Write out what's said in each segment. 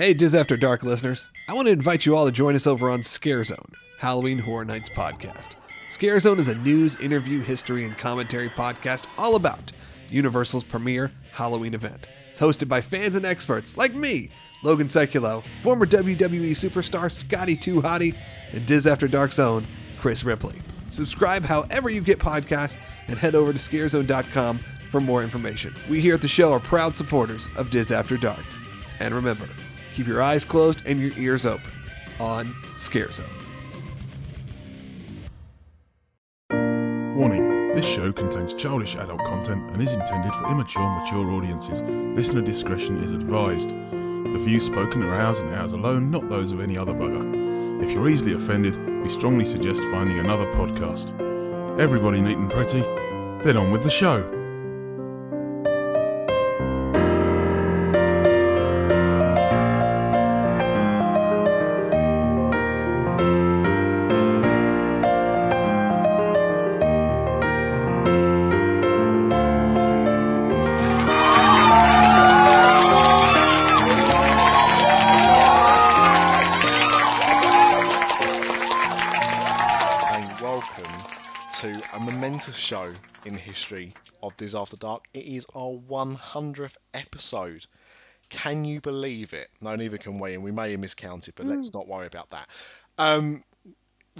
Hey, Dis After Dark listeners. I want to invite you all to join us over on Scare Zone, Halloween Horror Nights podcast. Scare Zone is a news, interview, history, and commentary podcast all about Universal's premier Halloween event. It's hosted by fans and experts like me, Logan Sekulow, former WWE superstar Scotty 2 Hotty, and Dis After Dark's own Chris Ripley. Subscribe however you get podcasts and head over to scarezone.com for more information. We here at the show are proud supporters of Dis After Dark. And remember, keep your eyes closed and your ears open on Scare Zone. Warning this show contains childish adult content and is intended for immature, mature audiences. Listener discretion is advised. The views spoken are ours and ours alone, not those of any other bugger. If you're easily offended, we strongly suggest finding another podcast. Everybody neat and pretty, then on with the show. In the history of Dis After Dark. It is our 100th episode. Can you believe it? No, neither can we, and we may have miscounted, but let's not worry about that. Um,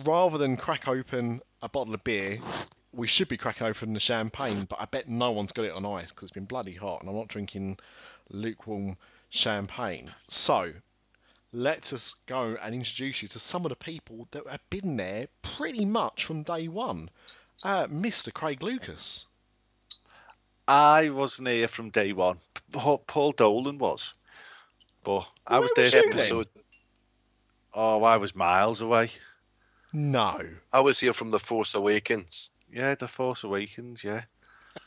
rather than crack open a bottle of beer, we should be cracking open the champagne, but I bet no one's got it on ice because it's been bloody hot, and I'm not drinking lukewarm champagne. So, let us go and introduce you to some of the people that have been there pretty much from day one. Uh, Mr. Craig Lucas. I wasn't here from day one. Paul, Paul Dolan was, but I was there. was from you Oh, I was miles away. No. I was here from The Force Awakens, Yeah, The Force Awakens. Yeah,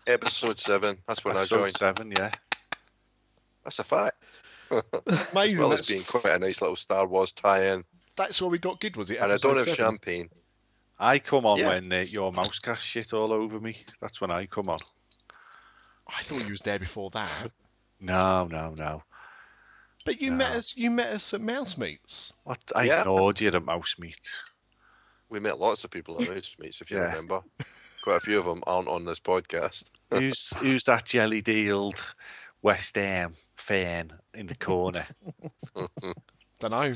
episode seven. That's when episode I joined. seven. Yeah, That's a fact. as Amazing. well as that's, being quite a nice little Star Wars tie-in. that's where we got good, was it? And I don't have Episode seven? champagne. I come on Yeah. when uh, your mouse cast shit all over me. That's when I come on. I thought you was there before that. No, no, no. But you No. met us. You met us at Mouse Meets. What? I Yeah. ignored you at mouse Meets. We met lots of people at Mouse Meets, if you Yeah. remember. Quite a few of them aren't on this podcast. Who's who's that jelly dealed West Ham fan in the corner? Don't know.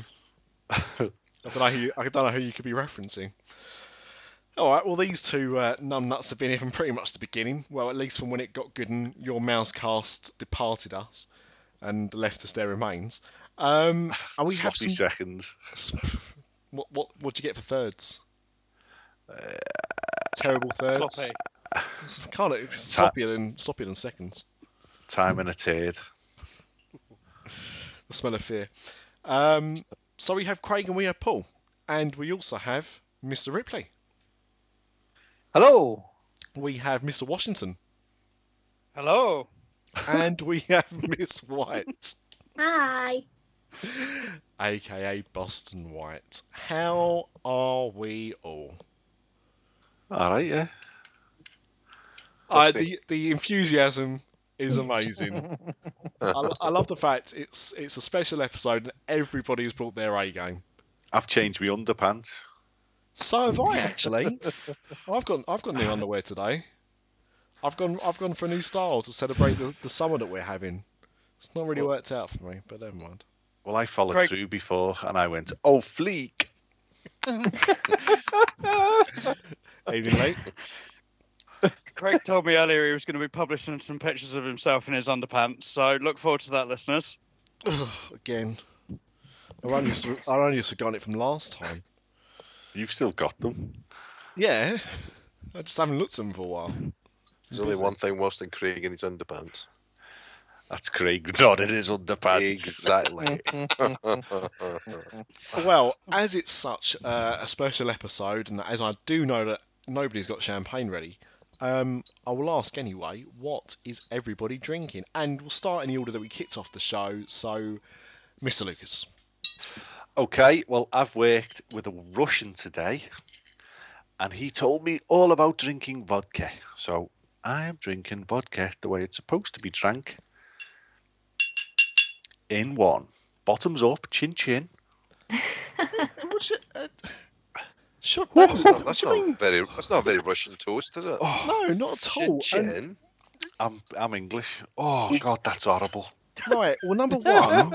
I don't know who. You, I don't know who you could be referencing. All right. Well, these two uh, numbnuts have been here from pretty much the beginning. Well, at least from when it got good and your mouse cast departed us and left us there remains. Um, and we have Sloppy some- seconds. what what what'd you get for thirds? Uh, Terrible thirds. Sloppy. Can't it? It's sloppier than sloppier than seconds. Time and a turd. The smell of fear. Um, so we have Craig and we have Paul, and we also have Mr. Ripley. Hello. We have Mr. Washington, Hello. and we have Miss White, Hi. aka Boston White. How are we all? All right, yeah. I, The, the enthusiasm is amazing. I, I love the fact it's it's a special episode and everybody's brought their A game. I've changed my underpants. So have I actually. I've got I've got new underwear today. I've gone I've gone for a new style to celebrate the, the summer that we're having. It's not really worked out for me, but never mind. Well, I followed Craig- through before, and I went, "Oh, fleek." Evening late. Craig told me earlier he was going to be publishing some pictures of himself in his underpants, so look forward to that, listeners. Again. I only I only just forgot it from last time. You've still got them. Yeah. I just haven't looked at them for a while. There's only one thing worse than Craig in his underpants. That's Craig not in his underpants. Exactly. Well, as it's such uh, a special episode, and as I do know that nobody's got champagne ready, um, I will ask anyway, what is everybody drinking? And we'll start in the order that we kicked off the show. So, Mr. Lucas. Okay, well, I've worked with a Russian today, and he told me all about drinking vodka. So I am drinking vodka the way it's supposed to be drank. In one. Bottoms up, chin chin. What's it, uh, shut That's that not, that's not very. That's not very Russian toast, is it? No, not at all. Chin chin. I'm I'm English. Oh God, that's horrible. Right. Well, number one,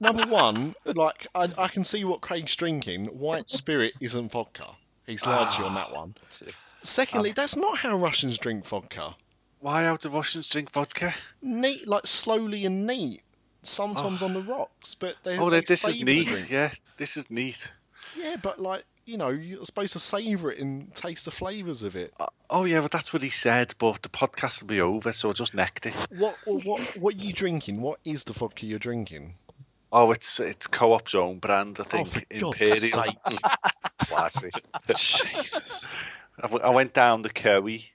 number one, like I, I can see what Craig's drinking. White spirit isn't vodka. He's largely on that one. Ah, Secondly, um, that's not how Russians drink vodka. Why how do Russians drink vodka? Neat, like slowly and neat. Sometimes ah. on the rocks, but they. Oh, they this is flavour neat. Yeah, this is neat. Yeah, but like you know, you're supposed to savour it and taste the flavours of it. Uh, oh yeah, but that's what he said. But the podcast will be over, so I just necked it. What what what, what are you drinking? What is the vodka you're drinking? Oh, it's it's Co-op's own brand, I Oh, think. for God's Imperial. sake. Classy. Jesus. I w- I went down the Kerry.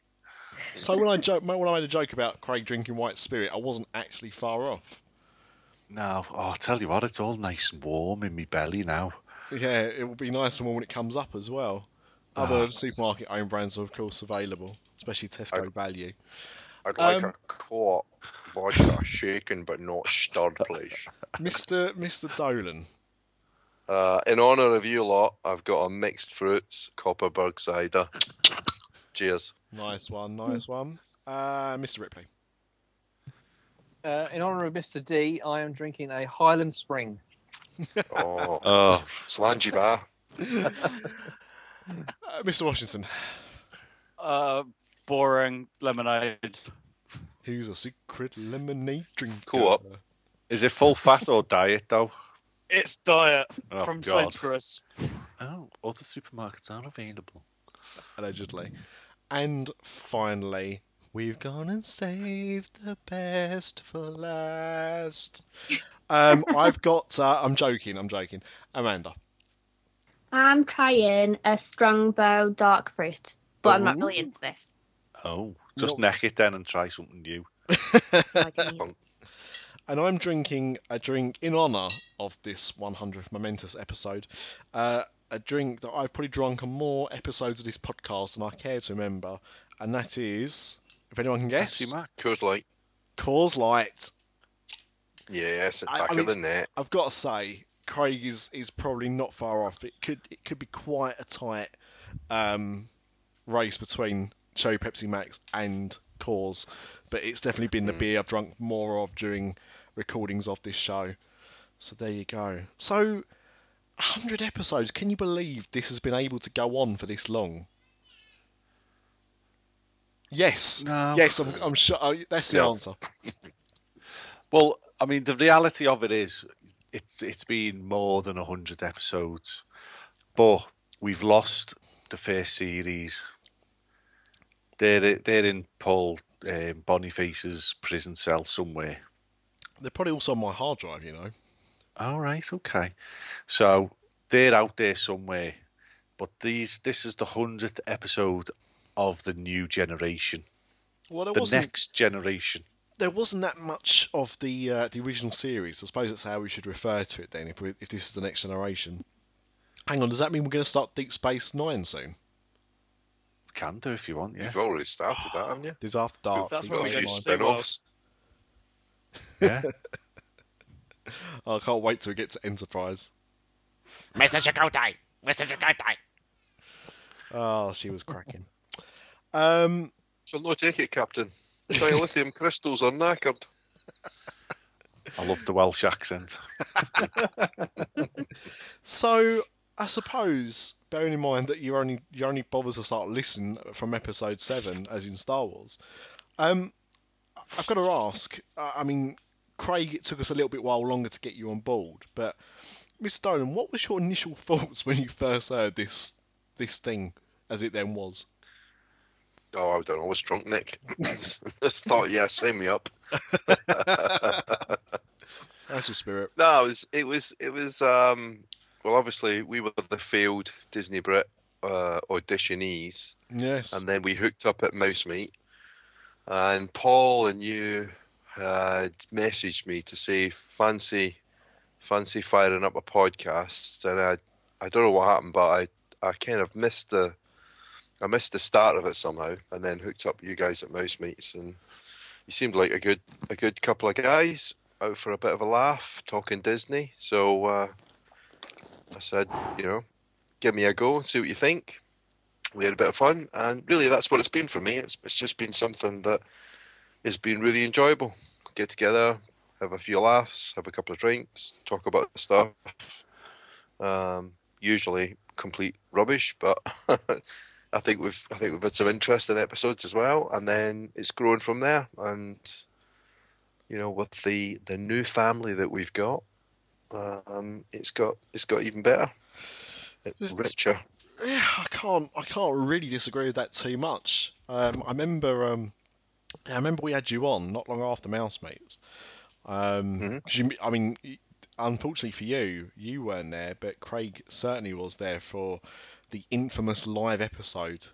So when I joke, when I made a joke about Craig drinking white spirit, I wasn't actually far off. No, oh, I'll tell you what, it's all nice and warm in my belly now. Yeah, it will be nice and warm when it comes up as well. Other supermarket owned brands are of course available, especially Tesco Value. I'd like Um, a co-op vodka shaken but not stirred, please. Mr. Mr. Dolan. Uh, in honour of you lot, I've got a mixed fruits Kopparberg cider. Cheers. Nice one, nice one. Uh, Mr. Ripley. Uh, in honour of Mr. D, I am drinking a Highland Spring. Oh, Oh, slangy bar. Uh, Mr. Washington. Uh, boring lemonade. Who's a secret lemonade drinker? Co-op. is it full fat or diet though? It's diet Oh, from God. Sainsbury's. Oh, other supermarkets aren't available. Allegedly. And finally, we've gone and saved the best for last. Um, I've got. Uh, I'm joking. I'm joking. Amanda. I'm trying a Strongbow dark fruit, but I'm not really into this. Oh, just No. neck it then and try something new. Like I need- and I'm drinking a drink in honour of this 100th momentous episode. Uh, a drink that I've probably drunk on more episodes of this podcast than I care to remember, and that is, if anyone can guess, Pepsi Max. Coors Light. Coors Light. Yes, I- back I of mean, the net. I've got to say, Craig is, is probably not far off, but it could it could be quite a tight um, race between Cherry Pepsi Max and Coors. But it's definitely been the Mm. beer I've drunk more of during recordings of this show. So there you go. So, 100 episodes. Can you believe this has been able to go on for this long? Yes. No. Yes, I'm, I'm sure. oh, that's the No. answer. Well, I mean, the reality of it is, it's it's been more than hundred episodes, but we've lost the first series. They're they're in Paul um, Boniface's prison cell somewhere. They're probably also on my hard drive, you know. All right, okay. So they're out there somewhere, but these this is the hundredth episode of the new generation, Well, there the wasn't next generation. there wasn't that much of the uh, the original series. I suppose that's how we should refer to it then. If we, if this is the next generation. Hang on, does that mean we're going to start Deep Space Nine soon? Can do if you want, yeah. You've already started that, haven't you? Is after dark That's Deep what Got we Space a few get Nine? spin-offs. Yeah. I can't wait till we get to Enterprise. Mr. Chakotay! Mr. Chakotay! Oh, she was cracking. Um, So no take it, Captain. Dilithium crystals are knackered. I love the Welsh accent. so I suppose, bearing in mind that you only you only bother to start listening from episode seven, as in Star Wars, um, I've got to ask. uh, I mean, Craig, it took us a little bit while longer to get you on board, but Mr. Dolan, what was your initial thoughts when you first heard this this thing, as it then was? Oh, I don't know. I was drunk, Nick. Just thought, yeah, sign me up. That's your spirit. No, it was it was it was um well obviously we were the failed Disney Brit uh, auditionees Yes. and then we hooked up at Mouse Meet and Paul and you had messaged me to say fancy fancy firing up a podcast and I I don't know what happened but I I kind of missed the I missed the start of it somehow and then hooked up you guys at Mouse Meets and you seemed like a good a good couple of guys out for a bit of a laugh, talking Disney. So uh, I said, you know, give me a go see what you think. We had a bit of fun, and really, that's what it's been for me. It's it's just been something that has been really enjoyable. Get together, have a few laughs, have a couple of drinks, talk about stuff. Um, usually complete rubbish, but I think we've I think we've had some interesting episodes as well, and then it's grown from there. And you know, with the the new family that we've got, um, it's got it's got even better. It's richer. Yeah, I can't I can't really disagree with that too much. Um, I remember um, I remember we had you on not long after Mouse Mates. Um, Mhm. 'cause you, I mean, unfortunately for you, you weren't there, but Craig certainly was there for the infamous live episode.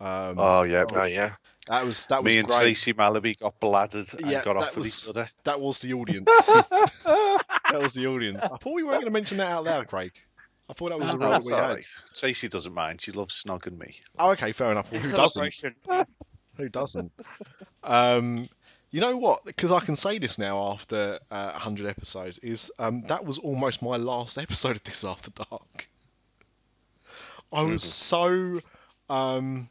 Um, Oh yeah, Oh yeah, that was that was me and great. Tracy Malaby got bladdered and Yeah, got off that with was- each other. That was the audience. that was the audience. I thought we weren't going to mention that out loud, Craig. I thought that was No, a no, rule it's we had. right. Tracy doesn't mind. She loves snogging me. Oh, okay, fair enough. Well, who doesn't? Who doesn't? um, you know what? Because I can say this now after uh, 100 episodes, is um, that was almost my last episode of Dis After Dark. I was so um,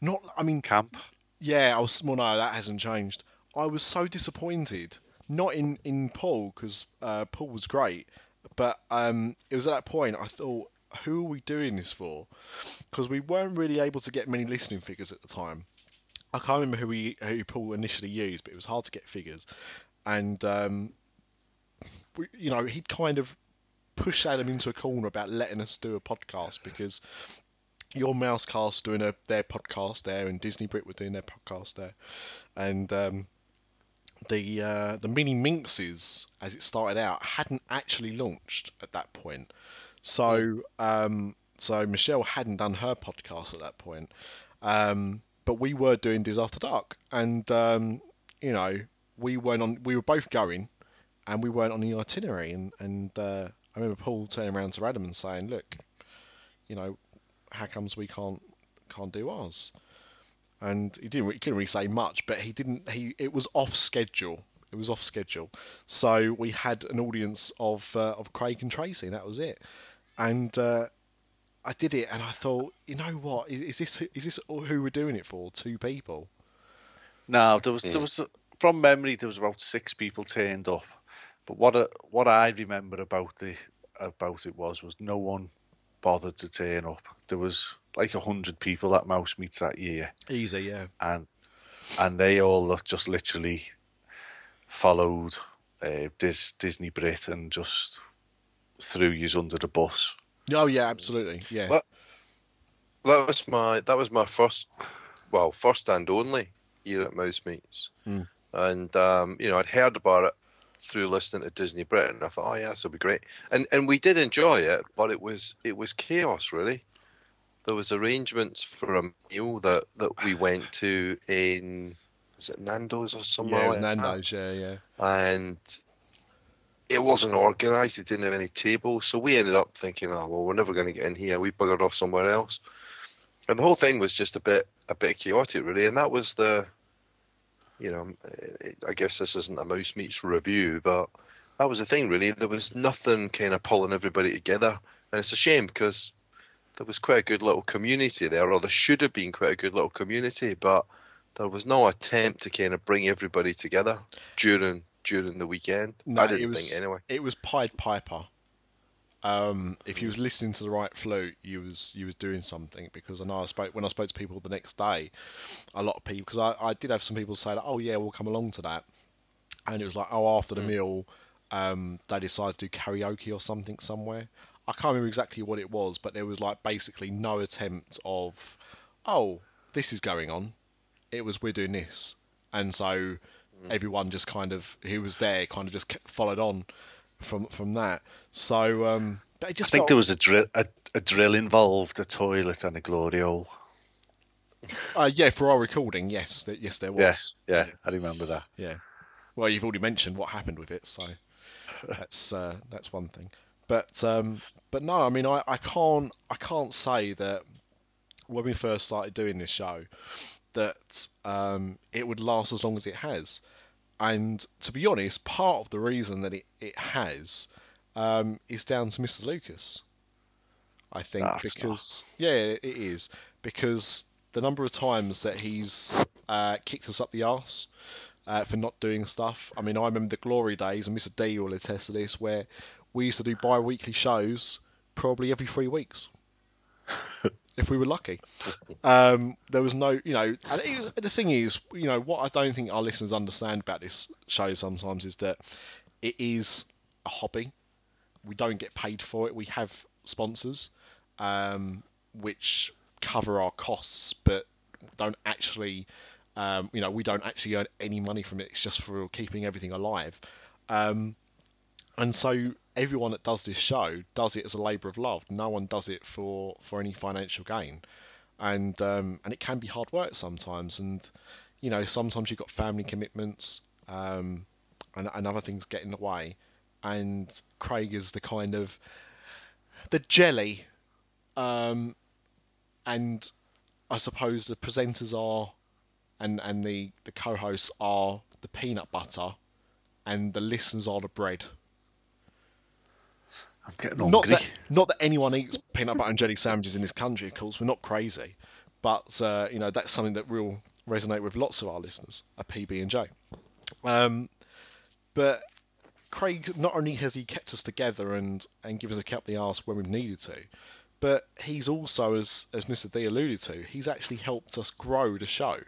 not. I mean, Camp. yeah, I was. Well, no, that hasn't changed. I was so disappointed. Not in in Paul because uh, Paul was great, but um, it was at that point I thought, who are we doing this for? Because we weren't really able to get many listening figures at the time. I can't remember who we who Paul initially used, but it was hard to get figures, and um, we, you know he'd kind of pushed Adam into a corner about letting us do a podcast because your Mousecast doing a, their podcast there, and Disney Brit were doing their podcast there, and um, the uh, the mini Minxes, as it started out, hadn't actually launched at that point. So um, so Michelle hadn't done her podcast at that point, um, but we were doing Disaster Dark, and um, you know we weren't on. We were both going, and we weren't on the itinerary, and and uh, I remember Paul turning around to Adam and saying, "Look, you know, how comes we can't can't do ours?" And he didn't. He couldn't really say much, but he didn't. He it was off schedule. It was off schedule, so we had an audience of uh, of Craig and Tracy, and that was it. And uh, I did it, and I thought, you know what? Is, is this is this who we're doing it for? Two people. No, there was Hmm. there was from memory there was about six people turned up. But what I, what I remember about the about it was was no one bothered to turn up. There was like a hundred people at Mouse Meets that year, Easy, yeah. and and they all just literally followed uh, Dis, Disney Brit and just threw you under the bus. Oh yeah, absolutely, yeah. Well, that was my that was my first, well, first and only year at Mouse Meets, Hmm. and um, you know I'd heard about it through listening to Disney Britain. I thought, oh yeah, this will be great, and and we did enjoy it, but it was it was chaos really. There was arrangements for a meal that that we went to in was it Nando's or somewhere yeah, like that? Nando's, yeah, yeah. and it wasn't organised. It didn't have any tables, so we ended up thinking, "Oh well, we're never going to get in here." We buggered off somewhere else, and the whole thing was just a bit a bit chaotic, really. And that was the, you know, I guess this isn't a mouse meets review, but that was the thing, really. There was nothing kind of pulling everybody together, and it's a shame because there was quite a good little community there, or there should have been quite a good little community, but there was no attempt to kind of bring everybody together during during the weekend. No, I didn't was, think anyway. It was Pied Piper. Um, if you was listening to the right flute, you was you was doing something because I know I spoke when I spoke to people the next day, a lot of people because I, I did have some people say that oh yeah we'll come along to that, and it was like oh after the meal, um, they decided to do karaoke or something somewhere. I can't remember exactly what it was, but there was like basically no attempt of oh this is going on. It was we're doing this, and so everyone just kind of who was there kind of just followed on from from that. So um, but it I just think felt- there was a drill a, a drill involved, a toilet, and a glory hole. uh, yeah for our recording. Yes, that yes there was. Yes, yeah, I remember that. Yeah. Well, you've already mentioned what happened with it, so that's uh, that's one thing. But um, but no, I mean, I, I can't I can't say that when we first started doing this show that um, it would last as long as it has. And to be honest, part of the reason that it, it has um, is down to Mr. Lucas. I think it's because yeah, it is because the number of times that he's uh, kicked us up the arse uh, for not doing stuff. I mean, I remember the glory days, and Mr. D will attest to this, where we used to do bi-weekly shows probably every three weeks. if we were lucky. Um, there was no, you know, and the thing is, you know, what I don't think our listeners understand about this show sometimes is that it is a hobby. We don't get paid for it. We have sponsors, um, which cover our costs, but don't actually, um, you know, we don't actually earn any money from it. It's just for keeping everything alive. Um, and so everyone that does this show does it as a labour of love. No one does it for, for any financial gain, and um, and it can be hard work sometimes. And you know sometimes you've got family commitments, um, and, and other things get in the way. And Craig is the kind of the jelly, um, and I suppose the presenters are, and and the the co-hosts are the peanut butter, and the listeners are the bread. I'm getting Not that, not that anyone eats peanut butter and jelly sandwiches in this country, of course. We're not crazy, but uh, you know that's something that will resonate with lots of our listeners, a PB and J. Um, but Craig, not only has he kept us together and and given us a up the arse when we've needed to, but he's also, as as Mr. D alluded to, he's actually helped us grow the show,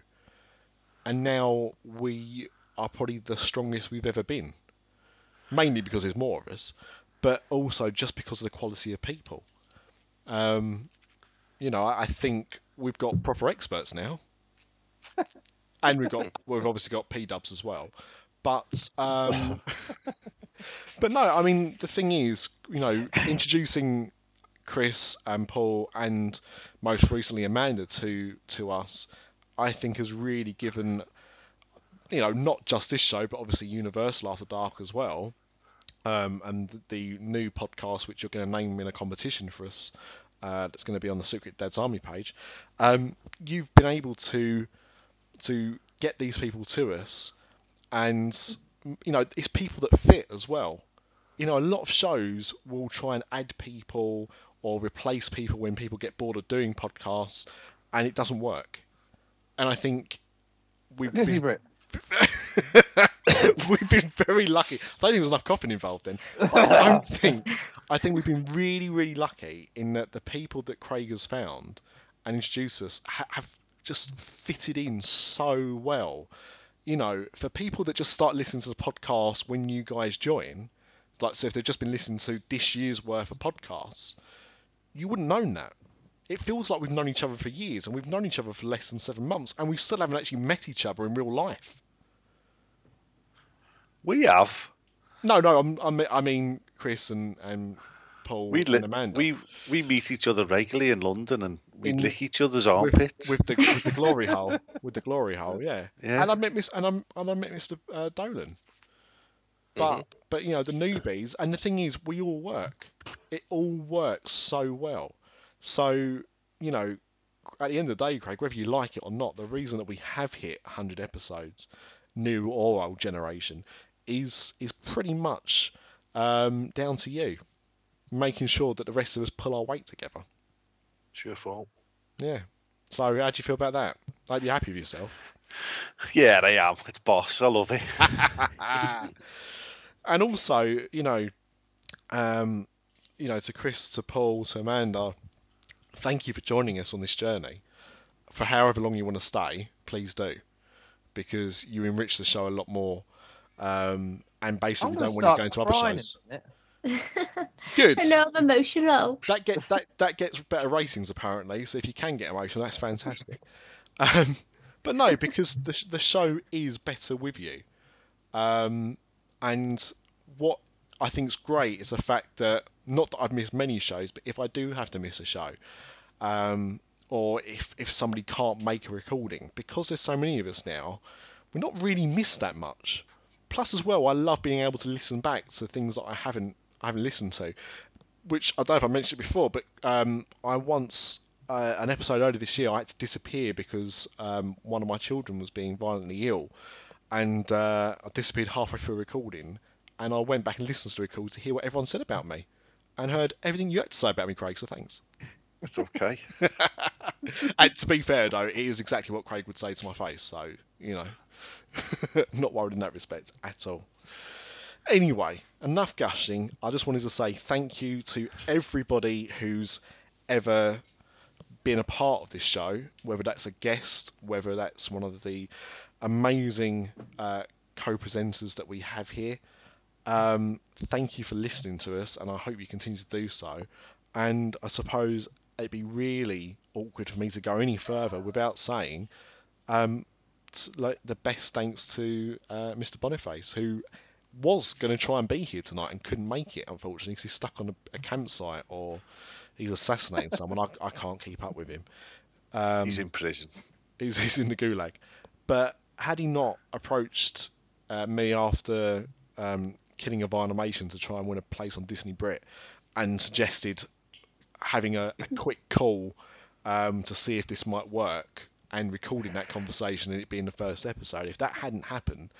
and now we are probably the strongest we've ever been. Mainly because there's more of us, but also just because of the quality of people. Um, you know, I, I think we've got proper experts now, and we've got we've obviously got P Dubs as well. But um, but no, I mean the thing is, you know, introducing Chris and Paul and most recently Amanda to to us, I think has really given you know not just this show, but obviously Universal After Dark as well um, and the new podcast, which you're going to name in a competition for us, uh, that's going to be on the Secret Dad's Army page. Um, you've been able to to get these people to us, and you know it's people that fit as well. You know, a lot of shows will try and add people or replace people when people get bored of doing podcasts, and it doesn't work. And I think we've Disney been- Brit. we've been very lucky. I don't think there's enough coughing involved then. But I don't think. I think we've been really, really lucky in that the people that Craig has found and introduced us ha- have just fitted in so well. You know, for people that just start listening to the podcast when you guys join, like so if they've just been listening to this year's worth of podcasts, you wouldn't known that. It feels like we've known each other for years, and we've known each other for less than seven months, and we still haven't actually met each other in real life. We have. No, no, I'm, I'm, I mean Chris and, and Paul We and Amanda. we we meet each other regularly in London, and we In- lick each other's armpits. with the with the glory hole, with the glory hole, yeah. Yeah. And I met Miss and I'm and I met Mr. Uh, Dolan. But but you know the newbies, and the thing is, we all work. It all works so well. So you know, at the end of the day, Craig, whether you like it or not, the reason that we have hit 100 episodes, new or old generation, is is pretty much um, down to you, making sure that the rest of us pull our weight together. It's your fault. Yeah. So how do you feel about that? I hope you're happy with yourself. Yeah, I am. It's boss. I love it. and also, you know, um, you know, to Chris, to Paul, to Amanda, thank you for joining us on this journey. For however long you want to stay, please do, because you enrich the show a lot more. Um, and basically, don't gonna want you going to other shows. Good. I know I'm emotional. That get that that gets better ratings apparently. So if you can get emotional, that's fantastic. Um, but no, because the the show is better with you. Um, and what I think is great is the fact that not that I've missed many shows, but if I do have to miss a show, um, or if if somebody can't make a recording, because there's so many of us now, we're not really missed that much. Plus, as well, I love being able to listen back to things that I haven't I haven't listened to which I don't know if I mentioned it before, but um, I once uh, an episode earlier this year I had to disappear because um, one of my children was being violently ill, and uh, I disappeared halfway through recording, and I went back and listened to the record to hear what everyone said about me, and heard everything you had to say about me, Craig. So thanks. It's okay. and to be fair, though, it is exactly what Craig would say to my face. So you know, not worried in that respect at all. Anyway, enough gushing. I just wanted to say thank you to everybody who's ever been a part of this show, whether that's a guest, whether that's one of the amazing uh, co-presenters that we have here. Um, thank you for listening to us, and I hope you continue to do so. And I suppose it'd be really awkward for me to go any further without saying um, t- like the best thanks to uh, Mr. Boniface, who was going to try and be here tonight and couldn't make it, unfortunately, because he's stuck on a, a campsite or he's assassinating someone. I, I can't keep up with him. Um, He's in prison. he's, he's in the gulag. But had he not approached uh, me after um, killing of animation to try and win a place on Disney Brit and suggested having a, a quick call um, to see if this might work and recording that conversation and it being the first episode, if that hadn't happened,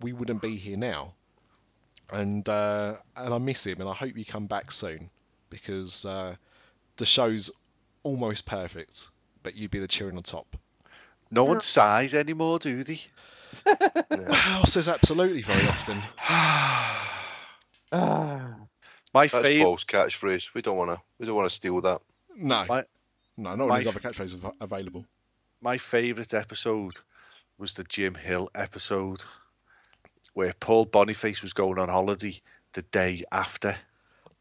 we wouldn't be here now. And uh, and I miss him, and I hope you come back soon because uh, the show's almost perfect, but you'd be the cherry on top. No one sighs anymore, do they? Hal says absolutely very often. Ah. My That's favorite. Paul's catchphrase. We don't want to. We don't want to steal that. No, My- no, not my really f- other catchphrases av- available. my favourite episode was the Jim Hill episode where Paul Boniface was going on holiday the day after.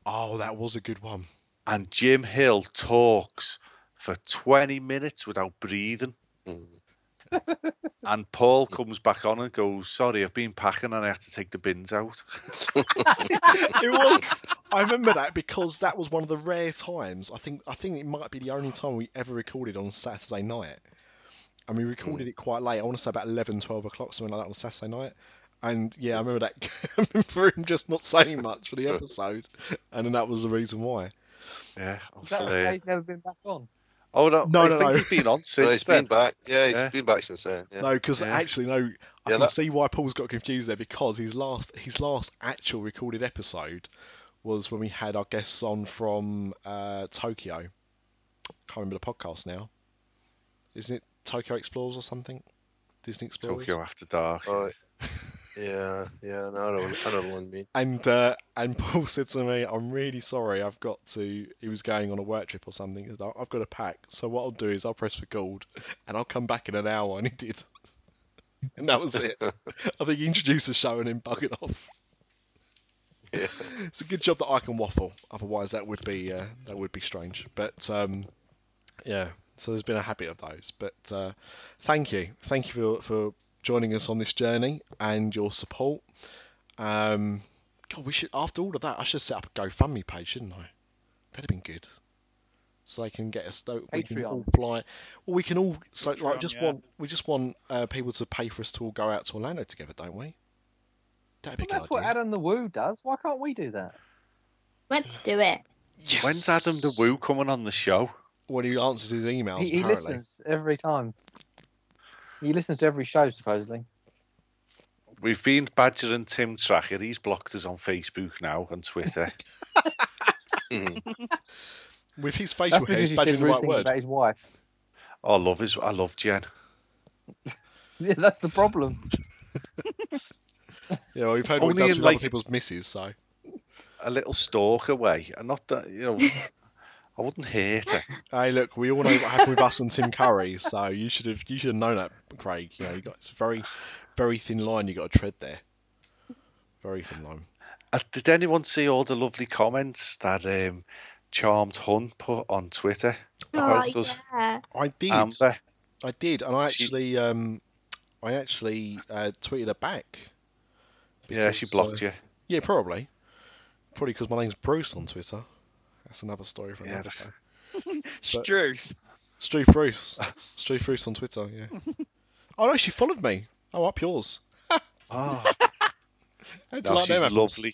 Oh, that was a good one. And Jim Hill talks for 20 minutes without breathing. Mm. And Paul comes back on and goes, Sorry, I've been packing and I had to take the bins out. it was. I remember that because that was one of the rare times. I think I think it might be the only time we ever recorded on Saturday night, and we recorded hmm. it quite late. I want to say about 11, 12 o'clock, something like that on Saturday night. And yeah, I hmm. remember that. I remember him just not saying much for the episode, and then that was the reason why. Yeah. I Is was that why he's never been back on? Oh, no, No, I no, think no. he's been on No, since he's been back. Yeah, he's Yeah. been back since then. Yeah. No, because Yeah. actually, no, I Yeah, can that- see why Paul's got confused there because his last his last actual recorded episode was when we had our guests on from uh, Tokyo. Can't remember the podcast now. Isn't it Tokyo Explorers or something? Disney Explorers. Tokyo After Dark. Yeah, yeah. No, I know, I know the one you mean. And uh, and Paul said to me, "I'm really sorry. I've got to." He was going on a work trip or something. He said, I've got to pack. So what I'll do is I'll press record, and I'll come back in an hour. And he did. And that was it. I think he introduced the show and then buggered off. Yeah. It's a good job that I can waffle. Otherwise, that would be uh, that would be strange. But um, yeah, so there's been a habit of those. But uh, thank you, thank you for for joining us on this journey and your support. Um, God, we should after all of that, I should set up a GoFundMe page, shouldn't I? That'd have been good. So they can get us. so We can all Patreon. fly. Well, we can all. So like, just yeah. want we just want uh, people to pay for us to all go out to Orlando together, don't we? That'd be Well, a that's good what. Adam the Woo does. Why can't we do that? Let's do it. Yes. When's Adam the Woo coming on the show? When he answers his emails, He, he listens every time. He listens to every show, supposedly. We've been badgering Tim Tracker. He's blocked us on Facebook now and Twitter. Mhm. With his facial That's hair, he's he said badgering the rude right things word. about his wife. oh, I love his. I love Jen. Yeah, that's the problem. Yeah, well, we've heard what Only he in, with like- other people's misses, so. A little stalk away, and not that you know. I wouldn't hate her. Hey, look, we all know what happened with us and Tim Curry, so you should have you should have known that, Craig. You know, you got it's a very, very thin line you got to tread there. Very thin line. Uh, did anyone see all the lovely comments that um, Charmed Hun put on Twitter Oh, about us? yeah. I did, Amber, I did, and I She- actually, um, I actually uh, tweeted her back. yeah, she blocked you. Yeah, probably, probably because my name's Bruce on Twitter. That's another story for another the- day. Struth. Stu Bruce, Stu Bruce on Twitter. Yeah. Oh no, she followed me. Oh, up yours. Oh, How'd no, like she's them apples? lovely.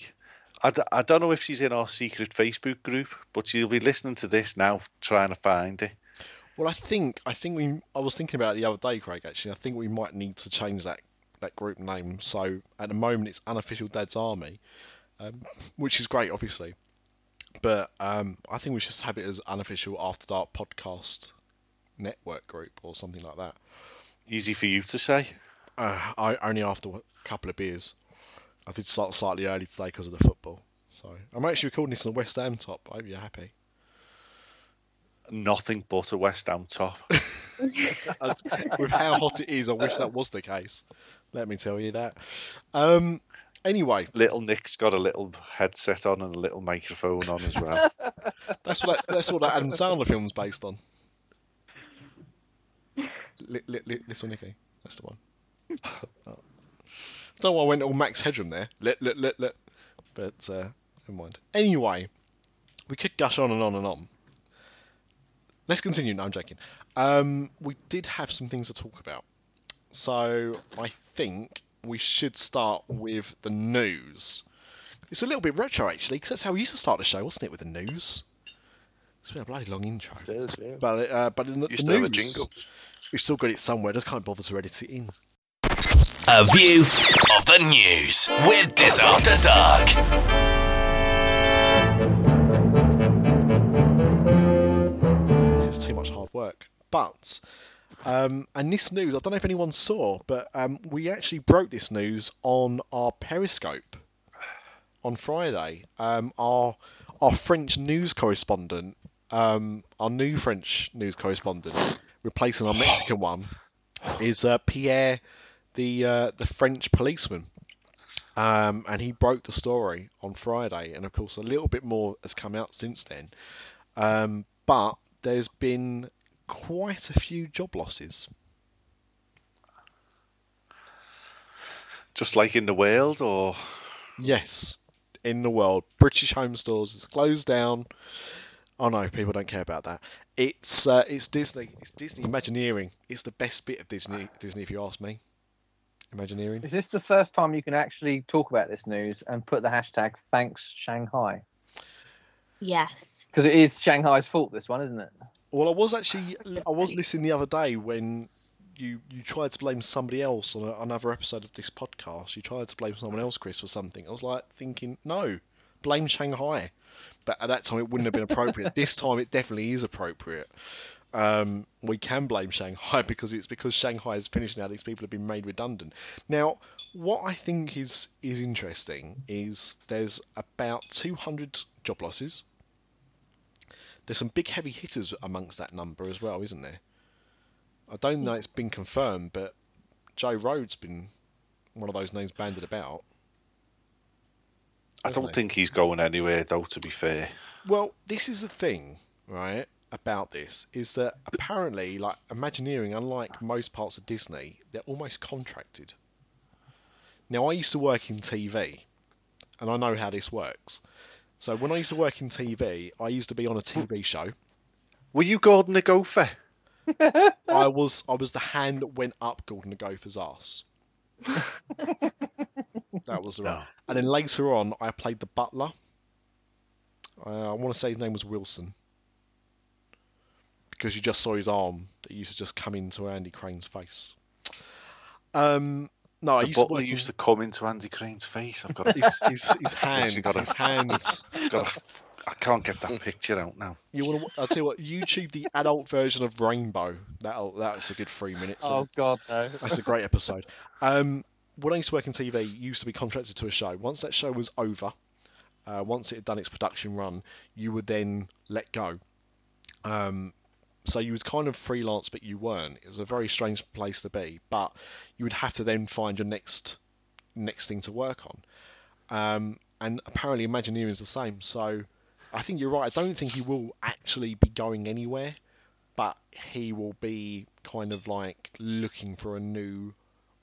I, d- I don't know if she's in our secret Facebook group, but she'll be listening to this now, trying to find it. Well, I think I think we. I was thinking about it the other day, Craig. Actually, I think we might need to change that that group name. So at the moment, it's unofficial Dad's Army, um, which is great, obviously. But um, I think we should have it as unofficial After Dark podcast network group or something like that. Easy for you to say. Uh, I only after a couple of beers. I did start slightly early today because of the football. So I'm actually recording this on the West Ham top. I hope you're happy. Nothing but a West Ham top. With how hot it is, I wish that was the case. Let me tell you that. Um, anyway, little Nick's got a little headset on and a little microphone on as well. that's what that, that's what that Adam Sandler film's based on. Li- li- li- little Nicky, that's the one. Oh. Don't know why I went all Max Headroom there. Lit, lit, lit, lit. But uh, never mind. Anyway, we could gush on and on and on. Let's continue. No, I'm joking. Um, we did have some things to talk about. So I think we should start with the news. It's a little bit retro actually, because that's how we used to start the show, wasn't it? With the news. It's been a bloody long intro. It is, yeah. But uh, but in the, the to a news, jingle. we've still got it somewhere. Just can't bother to edit it in. A view of the news with Dis After Dark. It's too much hard work. But um, and this news, I don't know if anyone saw, but um, we actually broke this news on our Periscope on Friday. Um, our our French news correspondent, um, our new French news correspondent, replacing our Mexican one, is uh, Pierre, the uh, the French policeman. Um, and he broke the story on Friday, and of course, a little bit more has come out since then. Um, but there's been quite a few job losses. Just like in the world, or Yes, in the world, British Home Stores has closed down. Oh no, people don't care about that. It's uh, it's Disney. It's Disney Imagineering. It's the best bit of Disney. Disney, if you ask me. Imagineering. Is this the first time you can actually talk about this news and put the hashtag thanks Shanghai? Yes. Because it is Shanghai's fault, this one, isn't it? Well, I was actually I was listening the other day when you you tried to blame somebody else on a, another episode of this podcast. You tried to blame someone else, Chris, for something. I was like thinking, no, blame Shanghai. But at that time, it wouldn't have been appropriate. this time, it definitely is appropriate. Um, we can blame Shanghai because it's because Shanghai is finished now. These people have been made redundant. Now, what I think is is interesting is there's about 200 job losses. There's some big heavy hitters amongst that number as well, isn't there? I don't know it's been confirmed, but Joe Rohde's been one of those names banded about. I don't think he's going anywhere, though. To be fair, Well, this is the thing, right, about this is that apparently, like Imagineering, unlike most parts of Disney, they're almost contracted. Now, I used to work in TV, and I know how this works. So when I used to work in TV, I used to be on a TV show. were you Gordon the Gopher? I was I was the hand that went up Gordon the Gopher's ass. that was right. And then later on, I played the butler. Uh, I want to say his name was Wilson. Because you just saw his arm that used to just come into Andy Crane's face. Um, no, I the used to butler work used to come into Andy Crane's face. I've got his, a, his, his hand. Actually got a- his hand. got a, I can't get that picture out now. You want to? I'll tell you what. YouTube the adult version of Rainbow. That'll that's a good three minutes. Oh God, no. That's a great episode. Um, when I used to work in TV, you used to be contracted to a show. Once that show was over, uh, once it had done its production run, you would then let go. Um, so you was kind of freelance, but you weren't. It was a very strange place to be. But you would have to then find your next next thing to work on. Um, and apparently, Imagineering is the same. So I think you're right. I don't think he will actually be going anywhere, but he will be kind of like looking for a new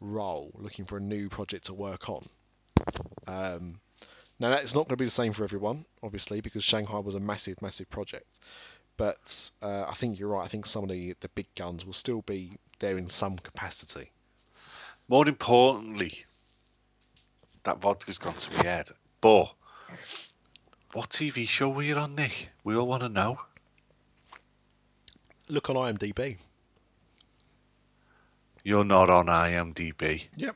role, looking for a new project to work on. Um, now that's not going to be the same for everyone, obviously, because Shanghai was a massive, massive project. But uh, I think you're right. I think some of the, the big guns will still be there in some capacity. More importantly, that vodka's gone to my head. But what TV show were you on, Nick? We all want to know. Look on IMDb. You're not on IMDb. Yep.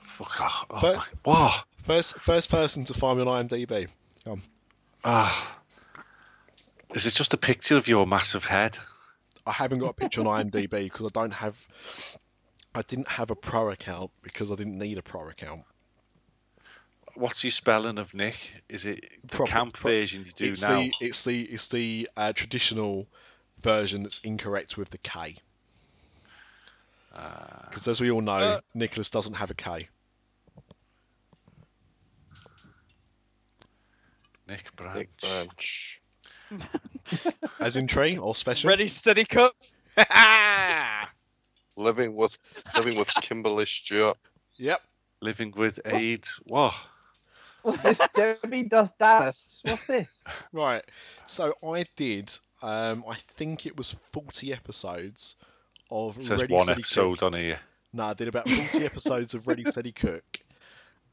Fuck off. Oh, my. Whoa. First, first person to find me on IMDb. Come. Ah. Is it just a picture of your massive head? I haven't got a picture on IMDb because I don't have. I didn't have a pro account because I didn't need a pro account. What's your spelling of Nick? Is it the Proper- camp pro- version you do it's now? The, it's the it's the uh, traditional version that's incorrect with the K. Ah. Because as we all know, Uh, Nicholas doesn't have a K. Nick Branch. Nick Branch. As in tray or special. Ready, steady, cut. Living with living with Kimberly Stewart. Yep. Living with AIDS. What? This Debbie does Dallas. What's this? Right. So I did. Um, I think it was forty episodes of It says Ready one Steady episode Cook. on here. No, I did about forty episodes of Ready Steady Cook,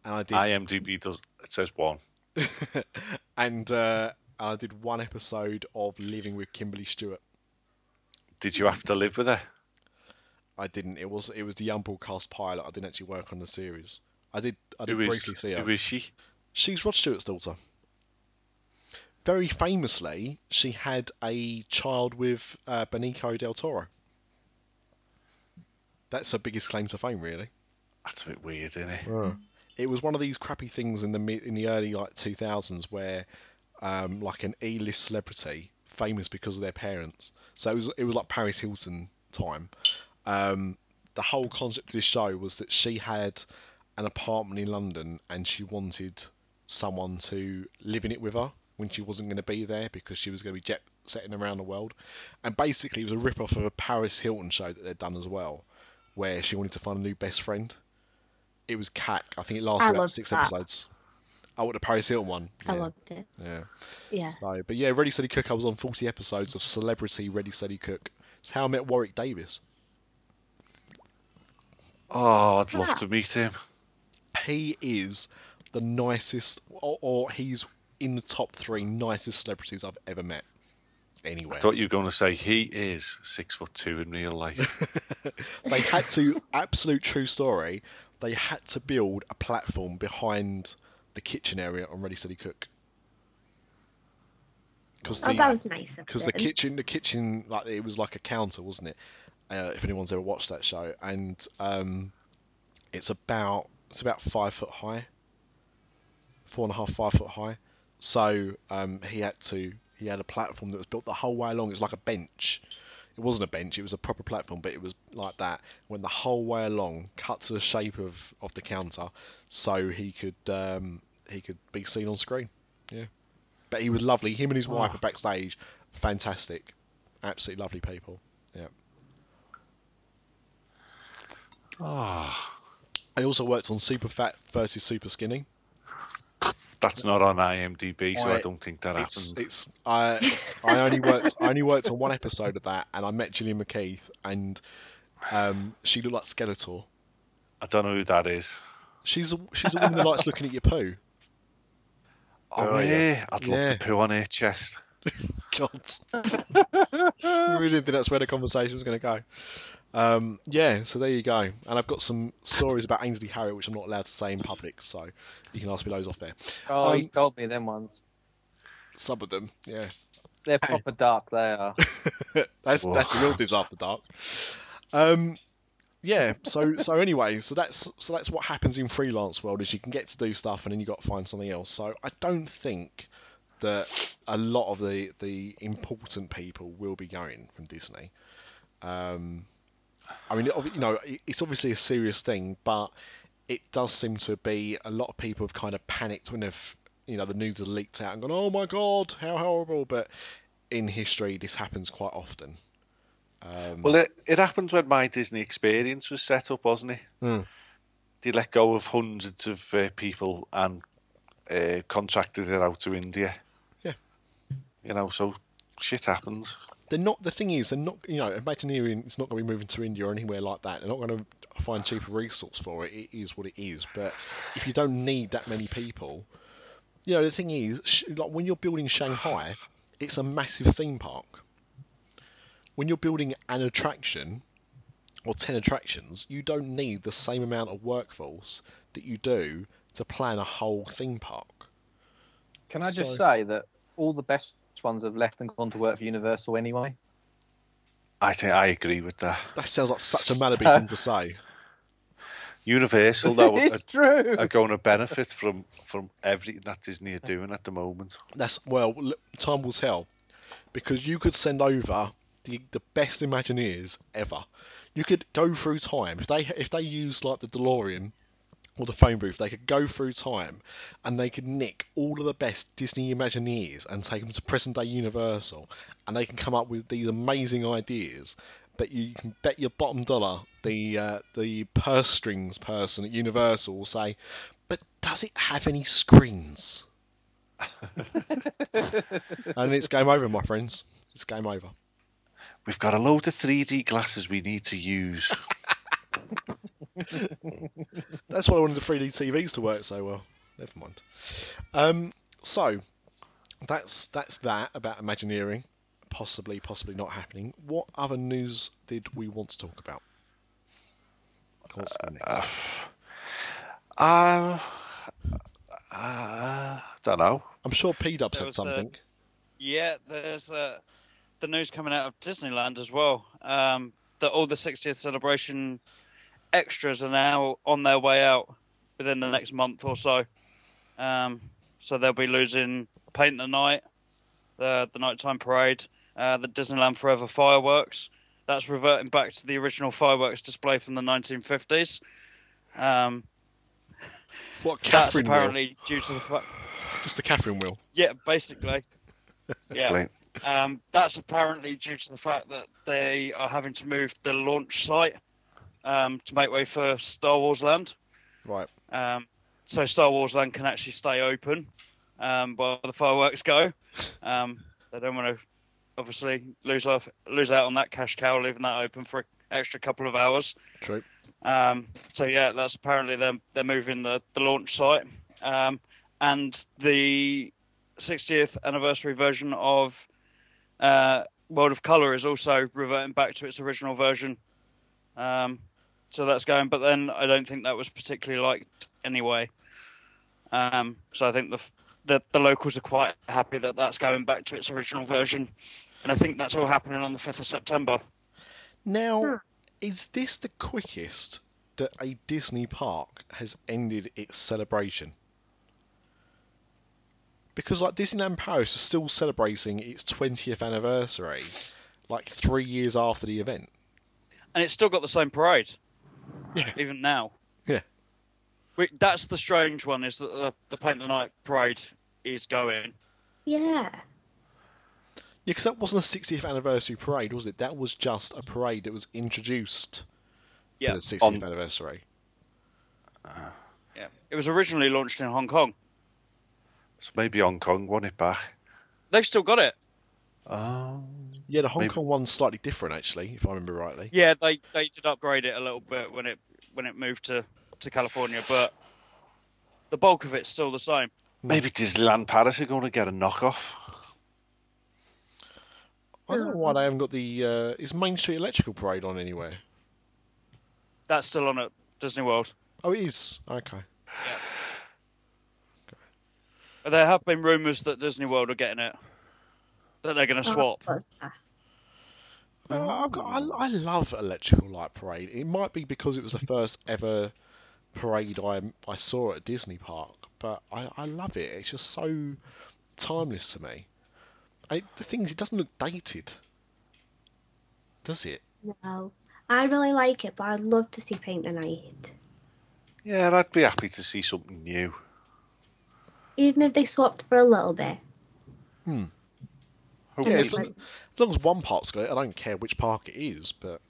and I did IMDb does. It says one. and uh, I did one episode of Living with Kimberly Stewart. Did you have to live with her? I didn't. It was it was the unbroadcast pilot. I didn't actually work on the series. I did. I did Who is, briefly see her. who is she? She's Rod Stewart's daughter. Very famously, she had a child with uh, Benicio del Toro. That's her biggest claim to fame, really. That's a bit weird, isn't it? It was one of these crappy things in the mid, in the early like 2000s where, um, like an A-list celebrity, famous because of their parents. So it was it was like Paris Hilton time. Um, the whole concept of this show was that she had an apartment in London and she wanted someone to live in it with her when she wasn't going to be there because she was going to be jet setting around the world. And basically, it was a rip off of a Paris Hilton show that they'd done as well, where she wanted to find a new best friend. It was CAC. I think it lasted I about six that. episodes. Oh, what the Paris Hilton one? I yeah. loved it. Yeah. Yeah. So, but yeah, Ready Steady Cook. I was on 40 episodes of Celebrity Ready Steady Cook. It's how I met Warwick Davis. Oh, I'd love to meet him. He is the nicest, or, or he's in the top three nicest celebrities I've ever met Anyway, I thought you were going to say he is six foot two in real life. they had to, absolute true story, they had to build a platform behind the kitchen area on Ready Steady Cook. Because Oh, the, that was nice because the kitchen the kitchen like it was like a counter wasn't it? Uh, if anyone's ever watched that show. And um it's about it's about five foot high. Four and a half five foot high. So um he had to he had a platform that was built the whole way along. It's like a bench it wasn't a bench it was a proper platform but it was like that went the whole way along cut to the shape of of the counter so he could um he could be seen on screen yeah but he was lovely. Him and his wife Oh. are backstage. Fantastic. Absolutely lovely people. Yeah. oh, I also worked on Super Fat versus Super Skinny. That's not on IMDb, so I Right. don't think that It's, happened. it's I I only worked I only worked on one episode of that, and I met Gillian McKeith, and um, she looked like Skeletor. I don't know who that is. She's a, she's a woman that likes looking at your poo. Oh, Oh, yeah. yeah. I'd love Yeah. to poo on her chest. God. I really didn't think that's where the conversation was going to go. Um, yeah, so there you go. And I've got some stories about Ainsley Harriott, which I'm not allowed to say in public, so you can ask me those off there. Oh, Um, he's told me them ones. Some of them, yeah. They're proper dark. They are. that's that's the real Dis After Dark. Um, yeah. So so anyway, so that's so that's what happens in freelance world is you can get to do stuff and then you got to find something else. So I don't think that a lot of the the important people will be going from Disney. Um, I mean, you know, it's obviously a serious thing, but it does seem to be a lot of people have kind of panicked when they've you know the news has leaked out and gone, oh my god, how horrible. But in history, this happens quite often. Um, Well, it, it happened when my Disney experience was set up, wasn't it? Hmm. They let go of hundreds of uh, people and uh, contracted it out to India. Yeah. You know, so shit happens. They're not. The thing is, they're not. You know, Imagineering is not going to be moving to India or anywhere like that. They're not going to find cheaper resource for it. It is what it is. But if you don't need that many people, you know, the thing is, like when you're building Shanghai, it's a massive theme park. When you're building an attraction or ten attractions, you don't need the same amount of workforce that you do to plan a whole theme park. Can I just say that all the best ones have left and gone to work for Universal anyway? I think I agree with that. That sounds like such a Malaby So- thing to say. Universal though it's are, true. are going to benefit from from everything that Disney are doing at the moment. That's well, time will tell, because you could send over the the best Imagineers ever. You could go through time if they if they use like the DeLorean or the phone booth, they could go through time and they could nick all of the best Disney Imagineers and take them to present day Universal, and they can come up with these amazing ideas. But you can bet your bottom dollar the uh, the purse strings person at Universal will say, "But does it have any screens?" and it's game over, my friends. It's game over. We've got a load of 3D glasses we need to use. That's why I wanted the 3D TVs to work so well. Never mind. Um, so that's that's that about Imagineering, possibly possibly not happening. What other news did we want to talk about? What's going? Uh, uh, don't know. I'm sure P Dub said was a- something. Yeah, there's uh, the news coming out of Disneyland as well. Um, that all the 60th celebration extras are now on their way out within the next month or so. Um, so they'll be losing Paint the Night, the the nighttime parade, uh, the Disneyland Forever fireworks. That's reverting back to the original fireworks display from the 1950s. Um, What that's Catherine wheel? apparently due to the fact. It's the Catherine wheel. Yeah, basically. Yeah. Um, that's apparently due to the fact that they are having to move the launch site um, to make way for Star Wars Land. Right. Um, so Star Wars Land can actually stay open um, while the fireworks go. Um, they don't want to obviously lose off, lose out on that cash cow, leaving that open for an extra couple of hours. True. Um, so yeah, that's apparently them they're moving the, the launch site, um, and the 60th anniversary version of uh, World of Color is also reverting back to its original version. Um, so that's going, but then I don't think that was particularly liked anyway. Um, so I think the, the the locals are quite happy that that's going back to its original version, and I think that's all happening on the 5th of September. Now, is this the quickest that a Disney park has ended its celebration? Because like Disneyland Paris was still celebrating its 20th anniversary, like three years after the event. and it's still got the same parade. Yeah. Even now. Yeah. We, that's the strange one is that the, the Paint the Night parade is going. Yeah. Yeah, because that wasn't a 60th anniversary parade, was it? That was just a parade that was introduced Yeah. for the 60th On- anniversary. Uh-huh. Yeah. It was originally launched in Hong Kong. So maybe Hong Kong won it back. They've still got it. Oh, Yeah, the Hong Maybe- Kong one's slightly different, actually, if I remember rightly. Yeah, they, they did upgrade it a little bit when it when it moved to, to California, but the bulk of it's still the same. maybe Disneyland Paris are going to get a knockoff. I don't know why they haven't got the. Uh, is Main Street Electrical Parade on anywhere? That's still on at Disney World. Oh, it is. Okay. There have been rumours that Disney World are getting it. That they're going to swap. Uh, I've got, I, I love Electrical Light Parade. It might be because it was the first ever parade I I saw at Disney Park, but I, I love it. It's just so timeless to me. I, the thing is, it doesn't look dated, does it? No. I really like it, but I'd love to see Paint the Night. Yeah, I'd be happy to see something new. Even if they swapped for a little bit. Yeah, Hopefully, as long- as long as one park's got it, I don't care which park it is. But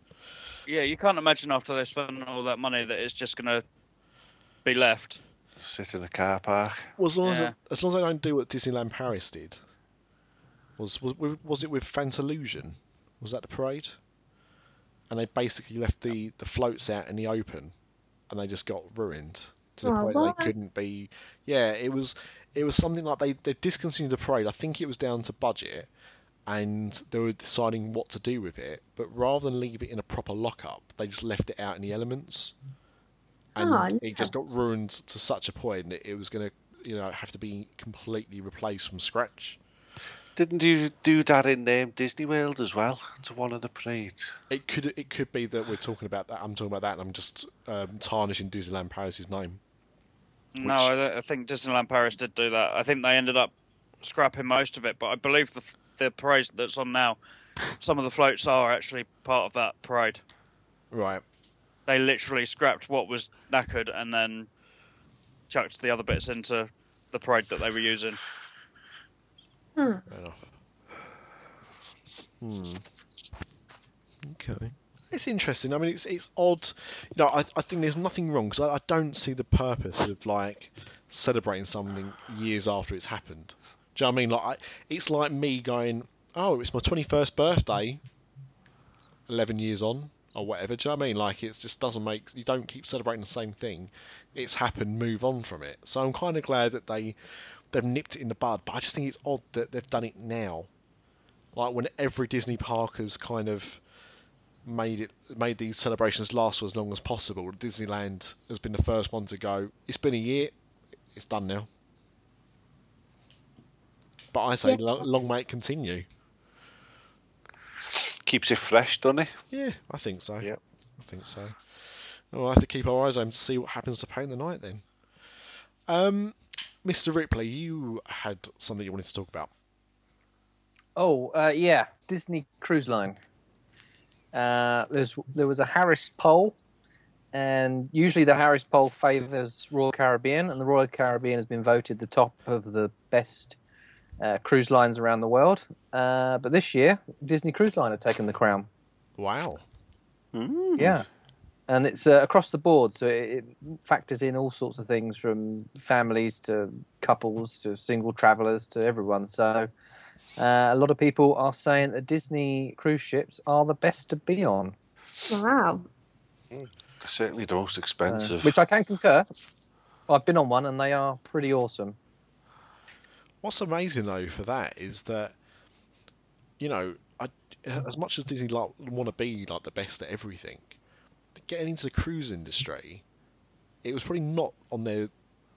Yeah, you can't imagine after they spend all that money that it's just going to be left. sit in a car park. well, as long as Yeah. it, as long as they don't do what Disneyland Paris did, was was was it with Fantillusion? Was that the parade? And they basically left the the floats out in the open, and they just got ruined to the Oh, point what? they couldn't be. Yeah, it was it was something like they they discontinued the parade. I think it was down to budget, and they were deciding what to do with it. But rather than leave it in a proper lockup, they just left it out in the elements. and Oh, it just got ruined to such a point that it was going to, you know, have to be completely replaced from scratch. Didn't you do that in um, Disney World as well? To one of the parades. It could it could be that we're talking about that. I'm talking about that, and I'm just um, tarnishing Disneyland Paris's name. No, I, I think Disneyland Paris did do that. I think they ended up scrapping most of it, but I believe the the parade that's on now, some of the floats are actually part of that parade. Right. They literally scrapped what was knackered and then chucked the other bits into the parade that they were using. Fair enough. Hmm. Okay. It's interesting. I mean, it's it's odd. You know, I, I think there's nothing wrong because I, I don't see the purpose of like celebrating something years after it's happened. Do you know what I mean? Like, I, it's like me going, "Oh, it's my 21st birthday." Eleven years on, or whatever. Do you know what I mean? Like, it just doesn't make. You don't keep celebrating the same thing. It's happened. Move on from it. So I'm kind of glad that they they've nipped it in the bud. But I just think it's odd that they've done it now. Like when every Disney park has kind of made it made these celebrations last for as long as possible. Disneyland has been the first one to go. It's been a year. It's done now. But I say Yeah. long, long may it continue. Keeps it fresh, doesn't it? Yeah, I think so. Yep. I think so. We'll have to keep our eyes open to see what happens to Paint the Night then. Um, Mr. Ripley, you had something you wanted to talk about. Oh, uh, yeah, Disney Cruise Line. Uh, there's there was a Harris poll, and usually the Harris poll favours Royal Caribbean, and the Royal Caribbean has been voted the top of the best uh, cruise lines around the world. Uh, but this year, Disney Cruise Line have taken the crown. Wow. Yeah, and it's uh, across the board, so it, it factors in all sorts of things from families to couples to single travellers to everyone. So uh, a lot of people are saying that Disney cruise ships are the best to be on, Wow. They're certainly the most uh, expensive. which I can concur. I've been on one, and they are pretty awesome. What's amazing though for that is that, you know, I, as much as Disney like, want to be like the best at everything, getting into the cruise industry, it was probably not on their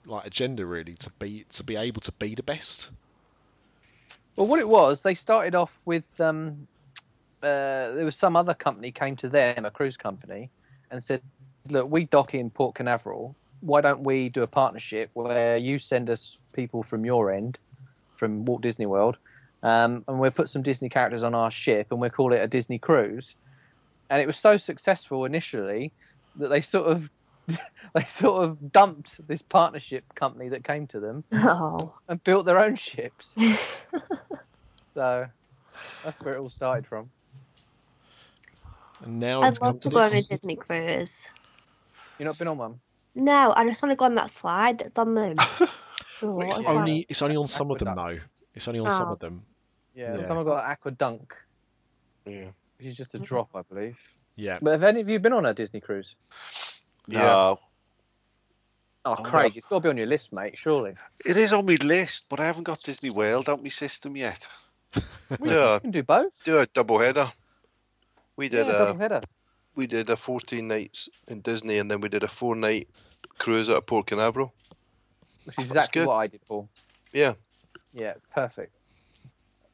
like agenda really to be to be able to be the best. Well, what it was, they started off with um, uh, there was some other company came to them, a cruise company, and said, "Look, we dock in Port Canaveral. Why don't we do a partnership where you send us people from your end, from Walt Disney World, um, and we'll put some Disney characters on our ship, and we'll call it a Disney cruise." And it was so successful initially that they sort of they sort of dumped this partnership company that came to them Oh. and built their own ships. so that's where it all started from. And now I'd love to to go on a. Disney cruise. You've not been on one? No, I just want to go on that slide that's on them. Oh, It's what's that? only it's only on some of them though. It's only on some Oh. of them. Yeah, Yeah. someone got Aqua Dunk, Yeah. which is just a hmm. drop, I believe. Yeah. But have any of you been on a Disney cruise? No. Oh, Oh, Craig, yeah. it's got to be on your list, mate. Surely. It is on my list, but I haven't got Disney World out my system yet. Yeah, You can do both. do a double header. We did yeah, a double header. we did a 14 nights in Disney, and then we did a four night cruise out of Port Canaveral. Which is exactly good. what I did, Paul. Yeah, Yeah, it's perfect.